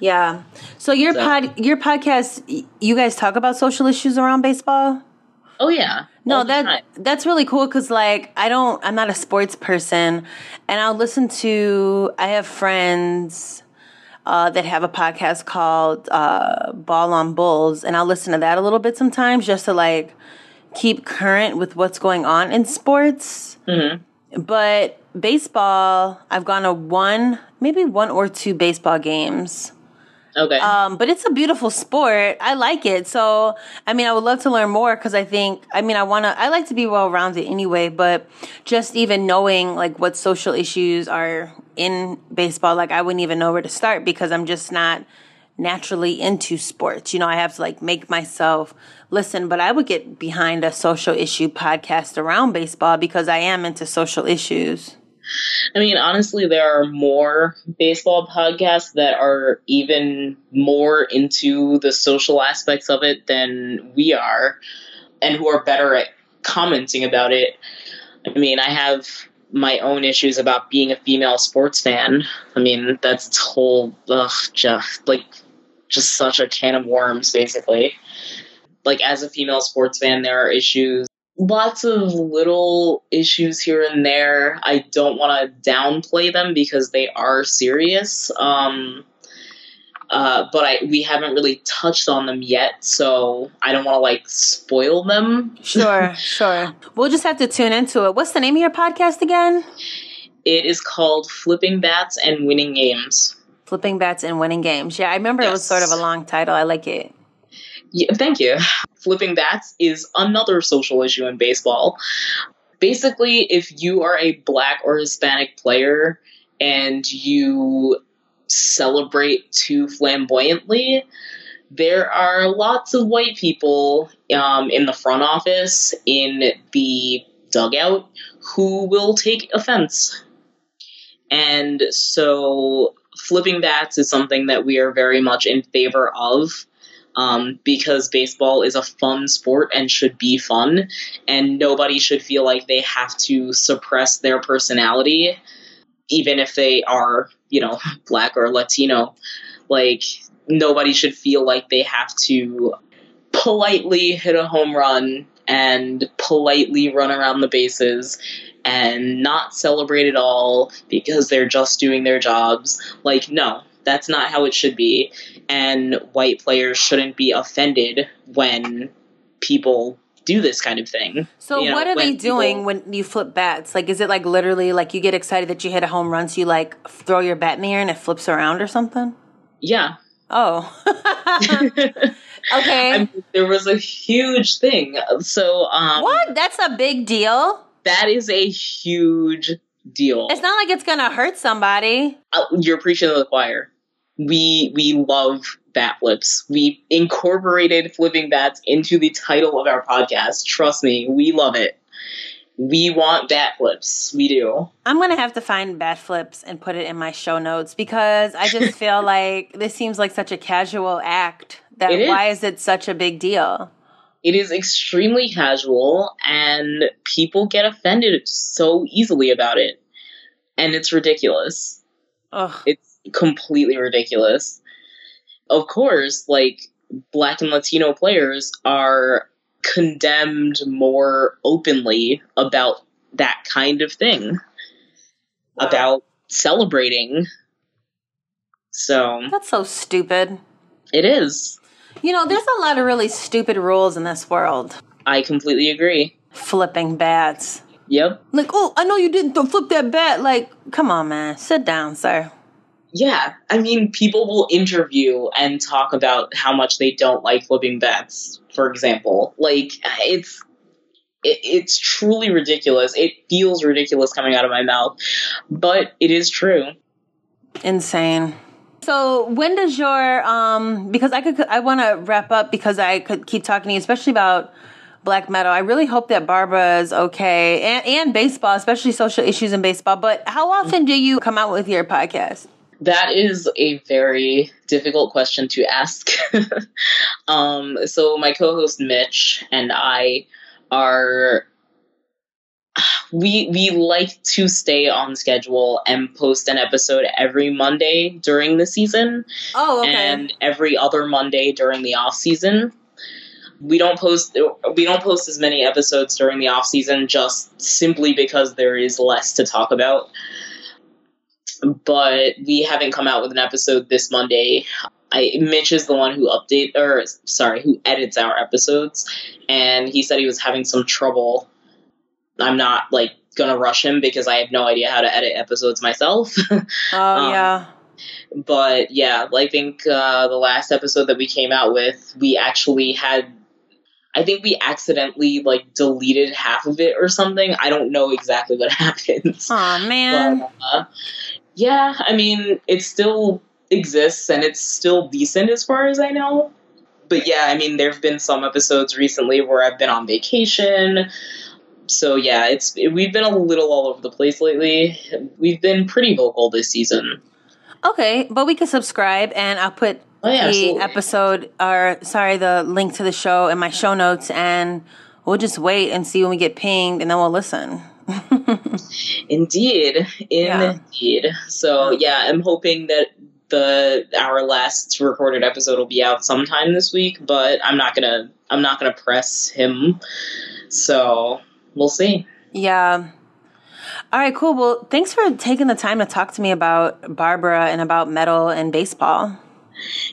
yeah. So your So- pod, your podcast, you guys talk about social issues around baseball. Oh yeah. No, that that's really cool because like I don't, I'm not a sports person, and I'll listen to. I have friends uh, that have a podcast called uh, Ball on Bulls, and I'll listen to that a little bit sometimes just to like keep current with what's going on in sports. Mm-hmm. But baseball, I've gone to one, maybe one or two baseball games. Okay. Um, but it's a beautiful sport. I like it. So, I mean, I would love to learn more because I think, I mean, I want to, I like to be well rounded anyway, but just even knowing like what social issues are in baseball, like I wouldn't even know where to start because I'm just not naturally into sports. You know, I have to like make myself listen, but I would get behind a social issue podcast around baseball because I am into social issues. I mean, honestly, there are more baseball podcasts that are even more into the social aspects of it than we are, and who are better at commenting about it. I mean, I have my own issues about being a female sports fan. I mean, that's whole, ugh, just like, just such a can of worms, basically. Like, as a female sports fan, there are issues lots of little issues here and there. I don't want to downplay them because they are serious. Um, uh, but I we haven't really touched on them yet, so I don't want to like spoil them. Sure, sure. We'll just have to tune into it. What's the name of your podcast again? It is called Flipping Bats and Winning Games. Flipping bats and winning games. Yeah, I remember it was sort of a long title. I like it. Yeah, thank you. Flipping bats is another social issue in baseball. Basically, if you are a black or Hispanic player and you celebrate too flamboyantly, there are lots of white people um, in the front office, in the dugout, who will take offense. And so, flipping bats is something that we are very much in favor of um, because baseball is a fun sport and should be fun, and nobody should feel like they have to suppress their personality, even if they are, you know, black or Latino. Like, nobody should feel like they have to politely hit a home run and politely run around the bases and not celebrate at all because they're just doing their jobs. Like, no, that's not how it should be. And white players shouldn't be offended when people do this kind of thing. So You know, what are they doing people- when you flip bats? Like, is it like literally like you get excited that you hit a home run, so you like throw your bat in the air and it flips around or something? Yeah. Oh, okay. I mean, there was a huge thing. So, um, what? That's a big deal. that is a huge deal. It's not like it's gonna hurt somebody. uh, you're preaching to the choir. We we love bat flips. We incorporated flipping bats into the title of our podcast. Trust me, we love it. We want bat flips. We do. I'm gonna have to find bat flips and put it in my show notes because I just feel like this seems like such a casual act. That why is it such a big deal? It is extremely casual, and people get offended so easily about it, and it's ridiculous. Ugh. It's completely ridiculous. Of course, like black and Latino players are condemned more openly about that kind of thing, Wow. about celebrating. So That's so stupid. it is. You know, there's a lot of really stupid rules in this world. I completely agree. Flipping bats. Yep. Like, oh, I know you didn't th- flip that bat. Like, come on, man. Sit down, sir. Yeah, I mean, people will interview and talk about how much they don't like flipping bats, for example. Like, it's. It, it's truly ridiculous. It feels ridiculous coming out of my mouth, but it is true. Insane. So when does your um because I could I want to wrap up because I could keep talking to you especially about black metal. I really hope that Barbara is okay and and baseball, especially social issues in baseball. But how often do you come out with your podcast? That is a very difficult question to ask. um, so my co-host Mitch and I are we we like to stay on schedule and post an episode every Monday during the season Oh, okay. and every other Monday during the off season. We don't post we don't post as many episodes during the off season just simply because there is less to talk about. But we haven't come out with an episode this Monday. I Mitch is the one who update or sorry, who edits our episodes and he said he was having some trouble. I'm not like gonna rush him because I have no idea how to edit episodes myself. oh um, yeah. but yeah, I think uh, the last episode that we came out with, we actually had. I think we accidentally like deleted half of it or something. I don't know exactly what happened. Oh man. But, uh, yeah, I mean, it still exists and it's still decent as far as I know. But yeah, I mean, there have been some episodes recently where I've been on vacation. So yeah, it's we've been a little all over the place lately. We've been pretty vocal this season. Okay, but we can subscribe and I'll put Oh, yeah, the absolutely. episode or sorry, the link to the show in my show notes and we'll just wait and see when we get pinged and then we'll listen. Indeed, Yeah. indeed. So yeah, I'm hoping that the our last recorded episode will be out sometime this week, but I'm not gonna I'm not gonna press him. So we'll see. Yeah. All right, cool. Well, thanks for taking the time to talk to me about Barbara and about metal and baseball.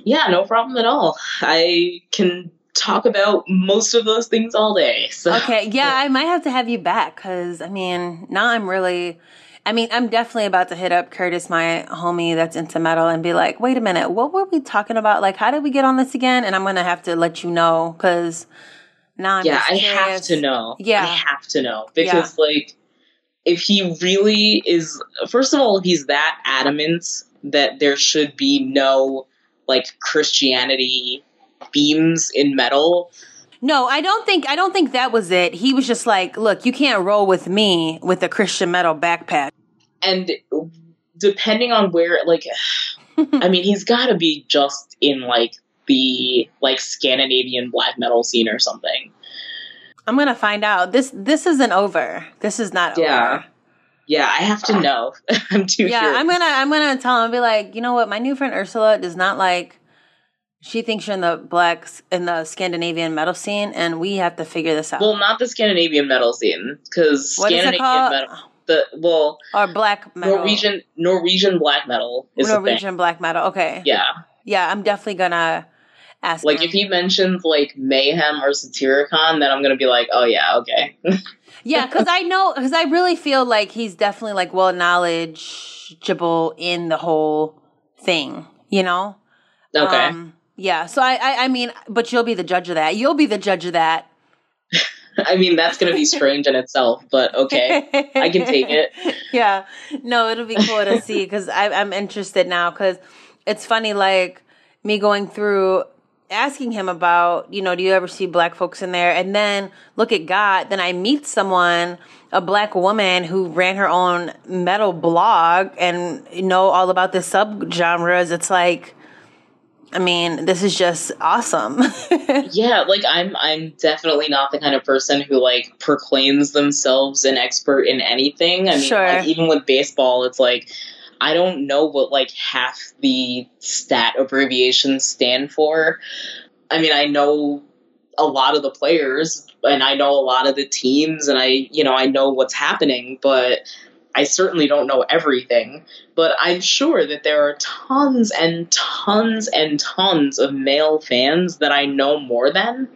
Yeah, no problem at all. I can talk about most of those things all day. So Okay, yeah, I might have to have you back because I mean, now I'm really, I mean, I'm definitely about to hit up Curtis, my homie that's into metal, and be like, wait a minute, what were we talking about? Like, how did we get on this again? And I'm gonna have to let you know because now I'm yeah, I have to know. Yeah. I have to know because like if he really is first of all, if he's that adamant that there should be no like Christianity themes in metal, No, I don't think I don't think that was it. He was just like, look, you can't roll with me with a Christian metal backpack. and depending on where like I mean he's got to be just in like the like Scandinavian black metal scene or something. I'm gonna find out. This this isn't over. This is not Yeah. over. Yeah, I have to uh, know. I'm too Yeah, curious. I'm gonna I'm gonna tell him be like, you know what, my new friend Ursula does not like She thinks you're in the blacks in the Scandinavian metal scene, and we have to figure this out. Well, not the Scandinavian metal scene, because what is it Scandinavian metal. The well, or black metal. Norwegian Norwegian black metal is. Norwegian black metal. Okay. Yeah, Yeah, I'm definitely gonna ask. like him. if he mentions like Mayhem or Satyricon, then I'm gonna be like, oh yeah, okay. Yeah, because I know, because I really feel like he's definitely like well knowledgeable in the whole thing, you know? okay. Um, yeah. So I, I, I mean, but you'll be the judge of that. You'll be the judge of that. I mean, that's gonna be strange in itself, but okay. I can take it. Yeah. No, it'll be cool to see because I'm interested now because it's funny, like me going through asking him about, you know, do you ever see black folks in there? And then look at God. Then I meet someone, a black woman who ran her own metal blog and know all about the subgenres. It's like, I mean, this is just awesome. Yeah, like I'm I'm definitely not the kind of person who like proclaims themselves an expert in anything. I mean, Sure. like even with baseball, it's like I don't know what like half the stat abbreviations stand for. I mean, I know a lot of the players and I know a lot of the teams and I, you know, I know what's happening, but I certainly don't know everything. But I'm sure that there are tons and tons and tons of male fans that I know more than.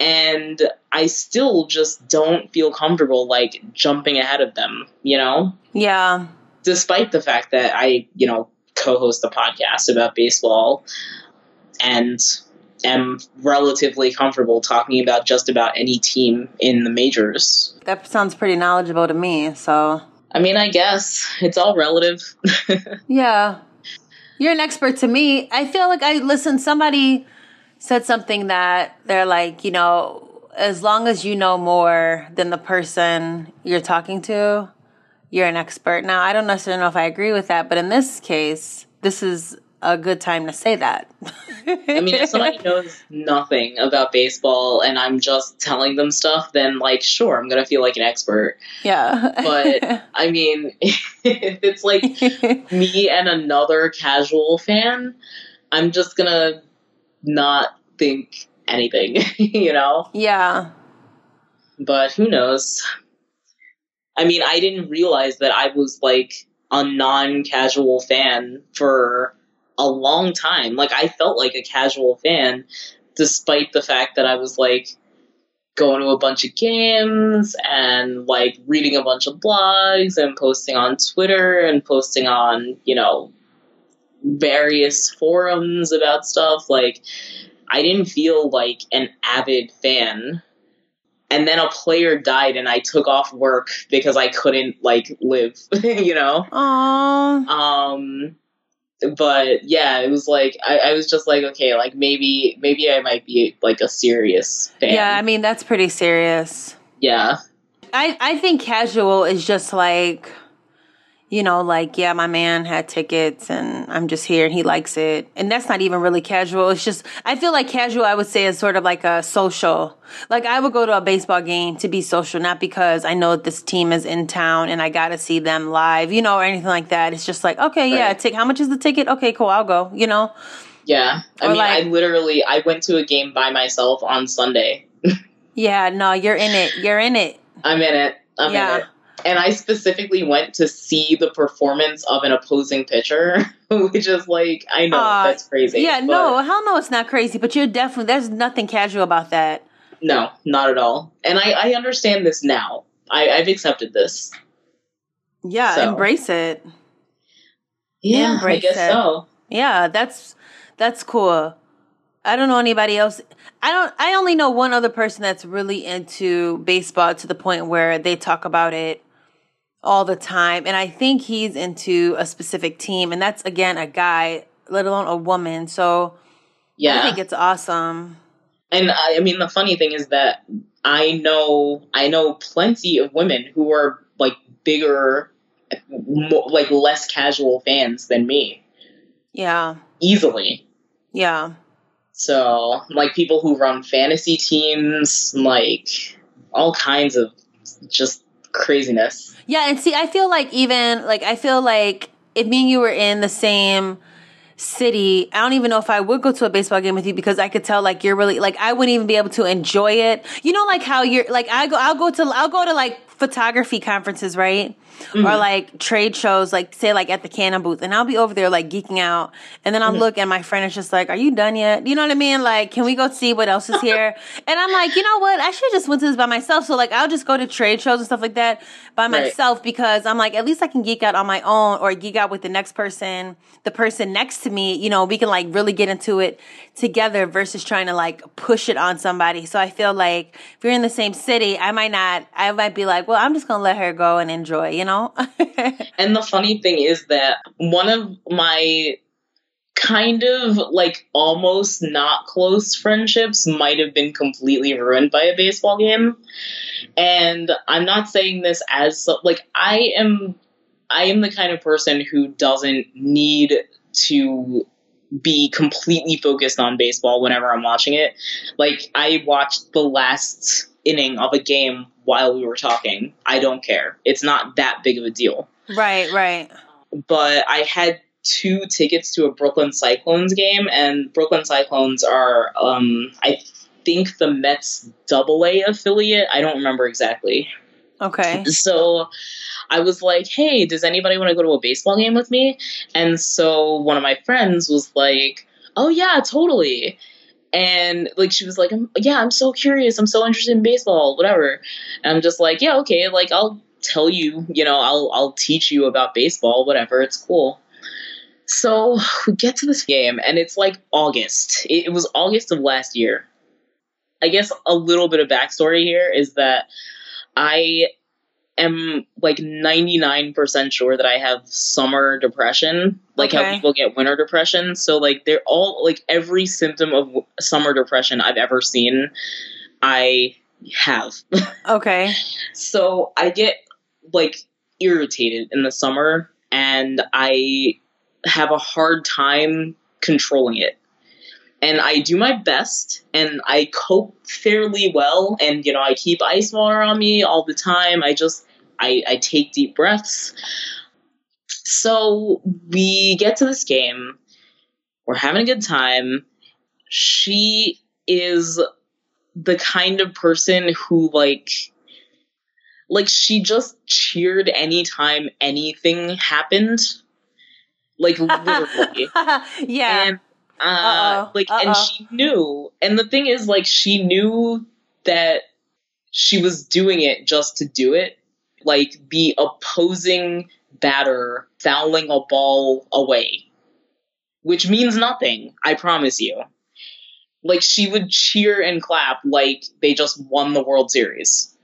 And I still just don't feel comfortable like jumping ahead of them, you know? yeah. despite the fact that I, you know, co-host a podcast about baseball and am relatively comfortable talking about just about any team in the majors. That sounds pretty knowledgeable to me. So, I mean, I guess it's all relative. yeah. You're an expert to me. I feel like I listen, somebody said something that they're like, you know, as long as you know more than the person you're talking to, you're an expert. Now, I don't necessarily know if I agree with that, but in this case, this is a good time to say that. I mean, if somebody knows nothing about baseball and I'm just telling them stuff, then like, sure, I'm gonna feel like an expert. yeah. But I mean, if it's like me and another casual fan, I'm just gonna not think anything, you know? yeah. But who knows? I mean, I didn't realize that I was like a non casual fan for a long time. Like, I felt like a casual fan despite the fact that I was like going to a bunch of games and like reading a bunch of blogs and posting on Twitter and posting on, you know, various forums about stuff. Like, I didn't feel like an avid fan. And then a player died and I took off work because I couldn't like live, you know? Aww. Um but yeah, it was like I, I was just like, okay, like maybe maybe I might be like a serious fan. Yeah, I mean, that's pretty serious. yeah. I, I think casual is just like, you know, like, yeah, my man had tickets and I'm just here and he likes it. And that's not even really casual. It's just, I feel like casual, I would say, is sort of like a social. Like, I would go to a baseball game to be social, not because I know that this team is in town and I got to see them live, you know, or anything like that. It's just like, okay, yeah, Right. take, how much is the ticket? Okay, cool, I'll go, you know? Yeah. I Or mean like- I literally I went to a game by myself on Sunday. Yeah, no, you're in it. You're in it. I'm in it. I'm Yeah. in it. And I specifically went to see the performance of an opposing pitcher, which is like I know Uh, that's crazy. Yeah, no, hell no, it's not crazy, but you're definitely, there's nothing casual about that. no, not at all. And I, I understand this now. I, I've accepted this. Yeah, So. embrace it. Yeah, I Embrace guess it. so. Yeah, that's that's cool. I don't know anybody else. I don't. I only know one other person that's really into baseball to the point where they talk about it all the time, and I think he's into a specific team, and that's again a guy, let alone a woman. So Yeah. I think it's awesome. And I, I mean, the funny thing is that I know I know plenty of women who are like bigger, mo- like less casual fans than me, Yeah, easily. yeah, So like people who run fantasy teams, like all kinds of just craziness. yeah. And see, I feel like even like I feel like if me and you were in the same city, I don't even know if I would go to a baseball game with you because I could tell like you're really like I wouldn't even be able to enjoy it. You know, like how you're like I go, I'll go to I'll go to like photography conferences, right? Mm-hmm. Or like trade shows, like say like at the Canon booth, and I'll be over there like geeking out, and then I'll mm-hmm. look and my friend is just like, "Are you done yet?" You know what I mean? Like, can we go see what else is here? and I'm like, you know what? I should just went to this by myself. So like, I'll just go to trade shows and stuff like that by right. myself because I'm like, at least I can geek out on my own or geek out with the next person, the person next to me. You know, we can like really get into it together versus trying to like push it on somebody. So I feel like if you're in the same city, I might not. I might be like, well, I'm just gonna let her go and enjoy. You know. and the funny thing is that one of my kind of like almost not close friendships might have been completely ruined by a baseball game. And I'm not saying this as like I am I am the kind of person who doesn't need to be completely focused on baseball whenever I'm watching it. Like I watched the last inning of a game while we were talking. I don't care. It's not that big of a deal. Right, right. But I had two tickets to a Brooklyn Cyclones game, and Brooklyn Cyclones are, um, I think, the Mets Double A affiliate. I don't remember exactly. Okay. So I was like, hey, does anybody want to go to a baseball game with me? And so one of my friends was like, oh, yeah, totally. And like she was like, yeah, I'm so curious. I'm so interested in baseball, whatever. And I'm just like, yeah, okay, like I'll tell you, you know, I'll I'll teach you about baseball, whatever. It's cool. So we get to this game, and it's like August. It, it was August of last year. I guess a little bit of backstory here is that I am like 99% sure that I have summer depression, like okay. how people get winter depression. So like they're all like every symptom of summer depression I've ever seen, I have. Okay. so I get like irritated in the summer and I have a hard time controlling it. And I do my best and I cope fairly well and you know I keep ice water on me all the time. I just I, I take deep breaths. So we get to this game. We're having a good time. She is the kind of person who like like she just cheered anytime anything happened. Like literally. yeah. And uh Uh-oh. like Uh-oh. and she knew and the thing is like she knew that she was doing it just to do it. Like the opposing batter fouling a ball away. Which means nothing, I promise you. Like she would cheer and clap like they just won the World Series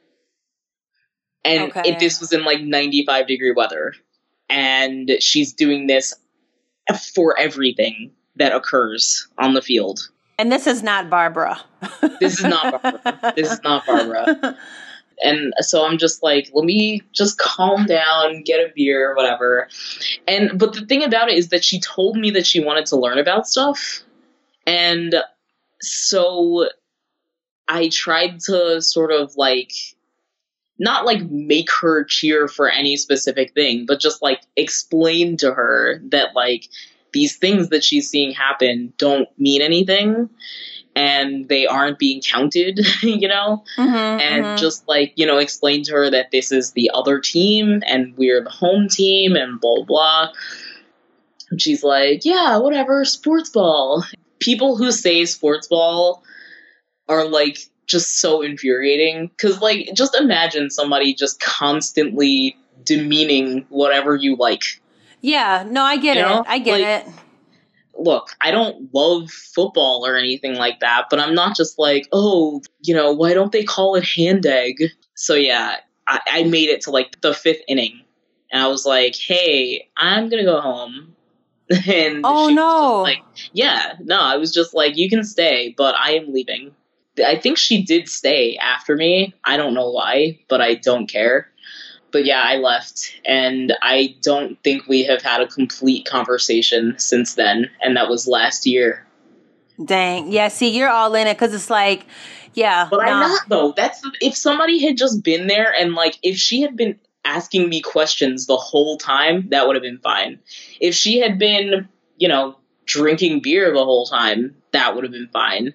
and okay. it, this was in like 95 degree weather and she's doing this for everything that occurs on the field and this is not barbara this is not barbara this is not barbara and so i'm just like let me just calm down get a beer whatever. And but the thing about it is that she told me that she wanted to learn about stuff. And so i tried to sort of like not like make her cheer for any specific thing, but just like explain to her that like these things that she's seeing happen don't mean anything and they aren't being counted, you know? Mm-hmm, and mm-hmm. just like, you know, explain to her that this is the other team and we're the home team and blah, blah. And she's like, yeah, whatever, sports ball. People who say sports ball are like just so infuriating because like just imagine somebody just constantly demeaning whatever you like yeah no i get you it know? i get like, it look i don't love football or anything like that but i'm not just like oh you know why don't they call it hand egg so yeah i, I made it to like the fifth inning and i was like hey i'm gonna go home and oh no like yeah no i was just like you can stay but i am leaving I think she did stay after me. I don't know why, but I don't care. But yeah, I left, and I don't think we have had a complete conversation since then, and that was last year. Dang. Yeah, see, you're all in it because it's like, yeah. But nah. I'm not, though. That's if somebody had just been there and, like, if she had been asking me questions the whole time, that would have been fine. If she had been, you know, drinking beer the whole time, that would have been fine.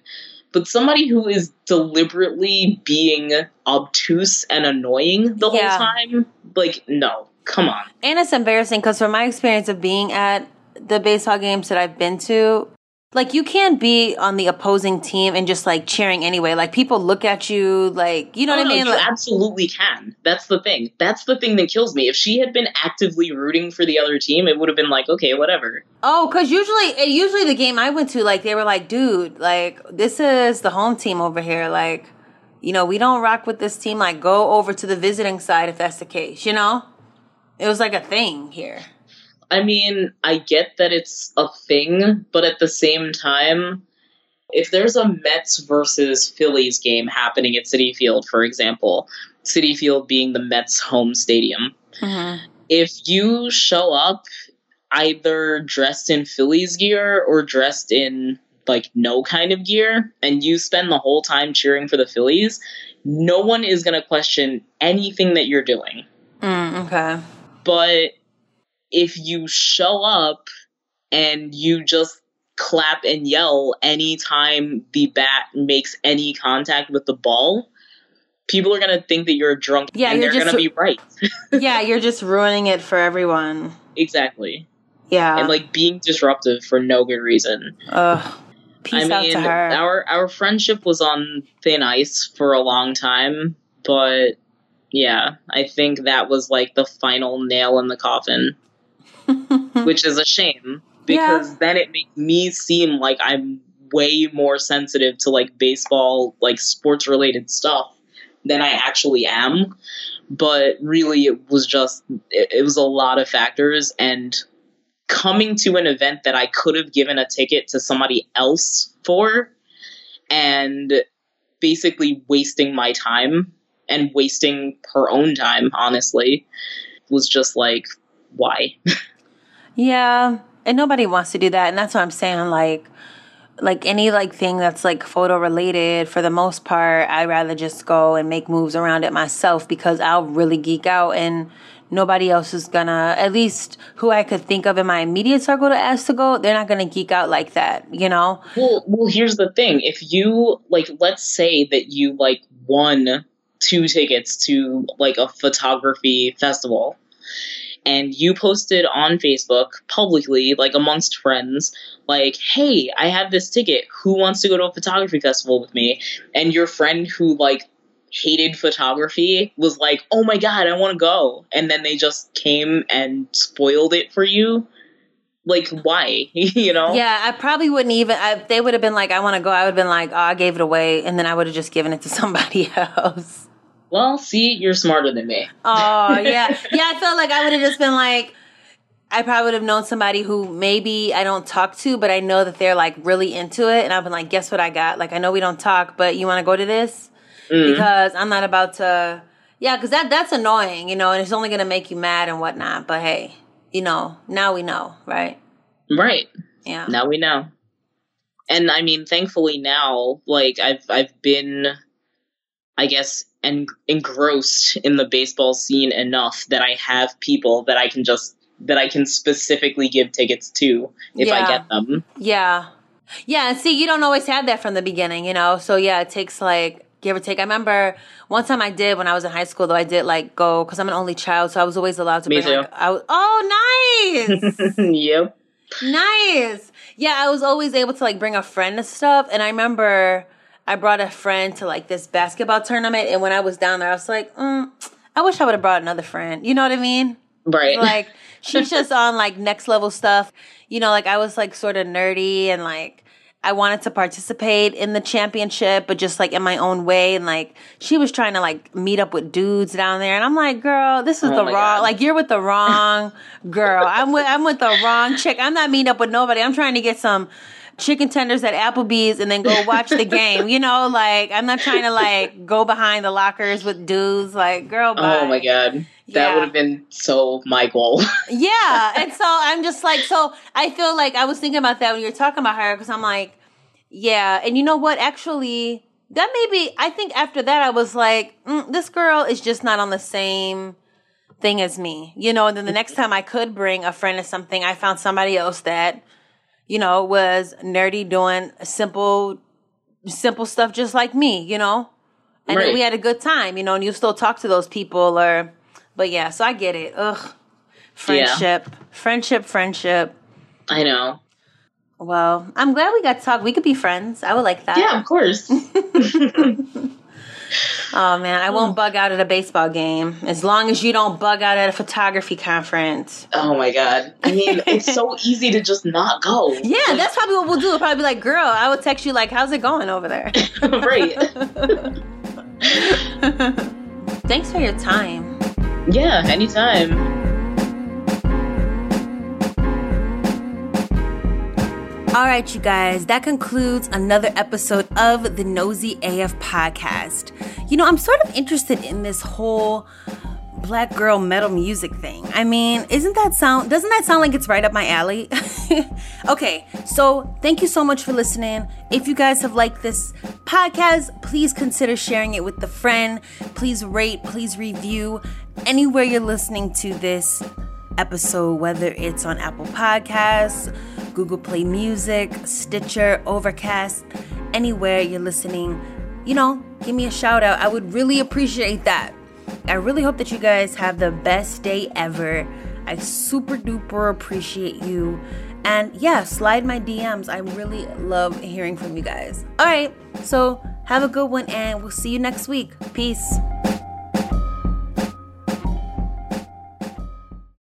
But somebody who is deliberately being obtuse and annoying the Yeah. whole time, like, no, come on. And it's embarrassing because from my experience of being at the baseball games that I've been to, like you can't be on the opposing team and just like cheering anyway. Like people look at you, like you know Oh, what I no, mean? you Like, absolutely can. That's the thing. That's the thing that kills me. If she had been actively rooting for the other team, it would have been like, okay, whatever. oh, because usually, usually the game I went to, like they were like, dude, like this is the home team over here. Like, you know, we don't rock with this team. Like, go over to the visiting side if that's the case. You know, it was like a thing here. I mean, I get that it's a thing, but at the same time, if there's a Mets versus Phillies game happening at Citi Field, for example, Citi Field being the Mets home stadium, Mm-hmm. if you show up either dressed in Phillies gear or dressed in like no kind of gear and you spend the whole time cheering for the Phillies, no one is going to question anything that you're doing. Mm, okay. But if you show up and you just clap and yell anytime the bat makes any contact with the ball, people are going to think that you're a drunk Yeah, and you're they're going to be right. yeah, you're just ruining it for everyone. exactly. Yeah. and like being disruptive for no good reason. Ugh. Peace I out mean, to her. our our friendship was on thin ice for a long time, but yeah, I think that was like the final nail in the coffin, which is a shame because then it makes me seem like I'm way more sensitive to like baseball, like sports related stuff than I actually am. But really, it was just it, it was a lot of factors and coming to an event that I could have given a ticket to somebody else for and basically wasting my time and wasting her own time, honestly, was just like, why? Yeah, and nobody wants to do that, and that's what I'm saying. Like, like any like thing that's like photo related, for the most part, i'd rather just go and make moves around it myself because I'll really geek out, and nobody else is gonna. At least who I could think of in my immediate circle to ask to go, they're not gonna geek out like that, you know. Well, well, here's the thing. If you like, let's say that you like won two tickets to like a photography festival, and you posted on Facebook publicly, like amongst friends, like, "Hey, I have this ticket. Who wants to go to a photography festival with me?" And your friend who like hated photography was like, "Oh my god, I want to go," and then they just came and spoiled it for you. Like, why? you know? Yeah, I probably wouldn't even. I, they would have been like, "I want to go," I would have been like, "Oh, I gave it away," and then I would have just given it to somebody else. Well, see, you're smarter than me. Oh yeah, yeah. I felt like I would have just been like, I probably would have known somebody who maybe I don't talk to, but I know that they're like really into it, and I've been like, guess what I got? Like I know we don't talk, but you want to go to this Mm. because I'm not about to. Yeah, because that that's annoying, you know, and it's only gonna make you mad and whatnot. But hey, you know, now we know, right? Right. Yeah. Now we know. And I mean, thankfully now, like I've I've been I guess en- engrossed in the baseball scene enough that I have people that I can just that I can specifically give tickets to if I get them. Yeah. Yeah, and see, you don't always have that from the beginning, you know? So, yeah, it takes like, give or take. I remember one time I did when I was in high school, though, I did like go, because I'm an only child, so I was always allowed to Me bring too. like, I was, oh, nice! yep. nice! Yeah, I was always able to like bring a friend and stuff. And I remember I brought a friend to like this basketball tournament, and when I was down there, I was like, mm, I wish I would have brought another friend. You know what I mean? Right. like she's just on like next level stuff. You know, like I was like sort of nerdy and like I wanted to participate in the championship, but just like in my own way. And like she was trying to like meet up with dudes down there, and I'm like, girl, this is Oh the wrong. God. Like you're with the wrong girl. I'm with I'm with the wrong chick. I'm not meeting up with nobody. I'm trying to get some chicken tenders at Applebee's and then go watch the game. You know, like I'm not trying to like go behind the lockers with dudes. Like, girl, bye. oh my god. That Yeah. would have been so my goal. Yeah. And so I'm just like, so I feel like I was thinking about that when you were talking about her because I'm like, yeah. And you know what? Actually, that maybe, I think after that, I was like, mm, this girl is just not on the same thing as me, you know. And then the next time I could bring a friend or something, I found somebody else that, you know, was nerdy doing simple, simple stuff just like me, you know? And Right. we had a good time, you know, and you still talk to those people or, but yeah, so I get it. Ugh. Friendship, friendship, friendship. I know. Well, I'm glad we got to talk. We could be friends. I would like that. Yeah, of course. Oh man, I hmm. won't bug out at a baseball game as long as you don't bug out at a photography conference. oh my god. I mean, it's so easy to just not go. Yeah, that's probably what we'll do. We'll probably be like, "Girl, I will text you like, how's it going over there?" right. Thanks for your time. Yeah, anytime. All right, you guys, that concludes another episode of the Nosey AF podcast. You know, I'm sort of interested in this whole black girl metal music thing. I mean, isn't that sound doesn't that sound like it's right up my alley? okay, so thank you so much for listening. If you guys have liked this podcast, please consider sharing it with a friend. Please rate, please review anywhere you're listening to this episode, whether it's on Apple Podcasts, Google Play Music, Stitcher, Overcast, anywhere you're listening, you know, give me a shout out. I would really appreciate that. I really hope that you guys have the best day ever. I super duper appreciate you. And yeah, slide my DMs. I really love hearing from you guys. All right, so have a good one, and we'll see you next week. Peace.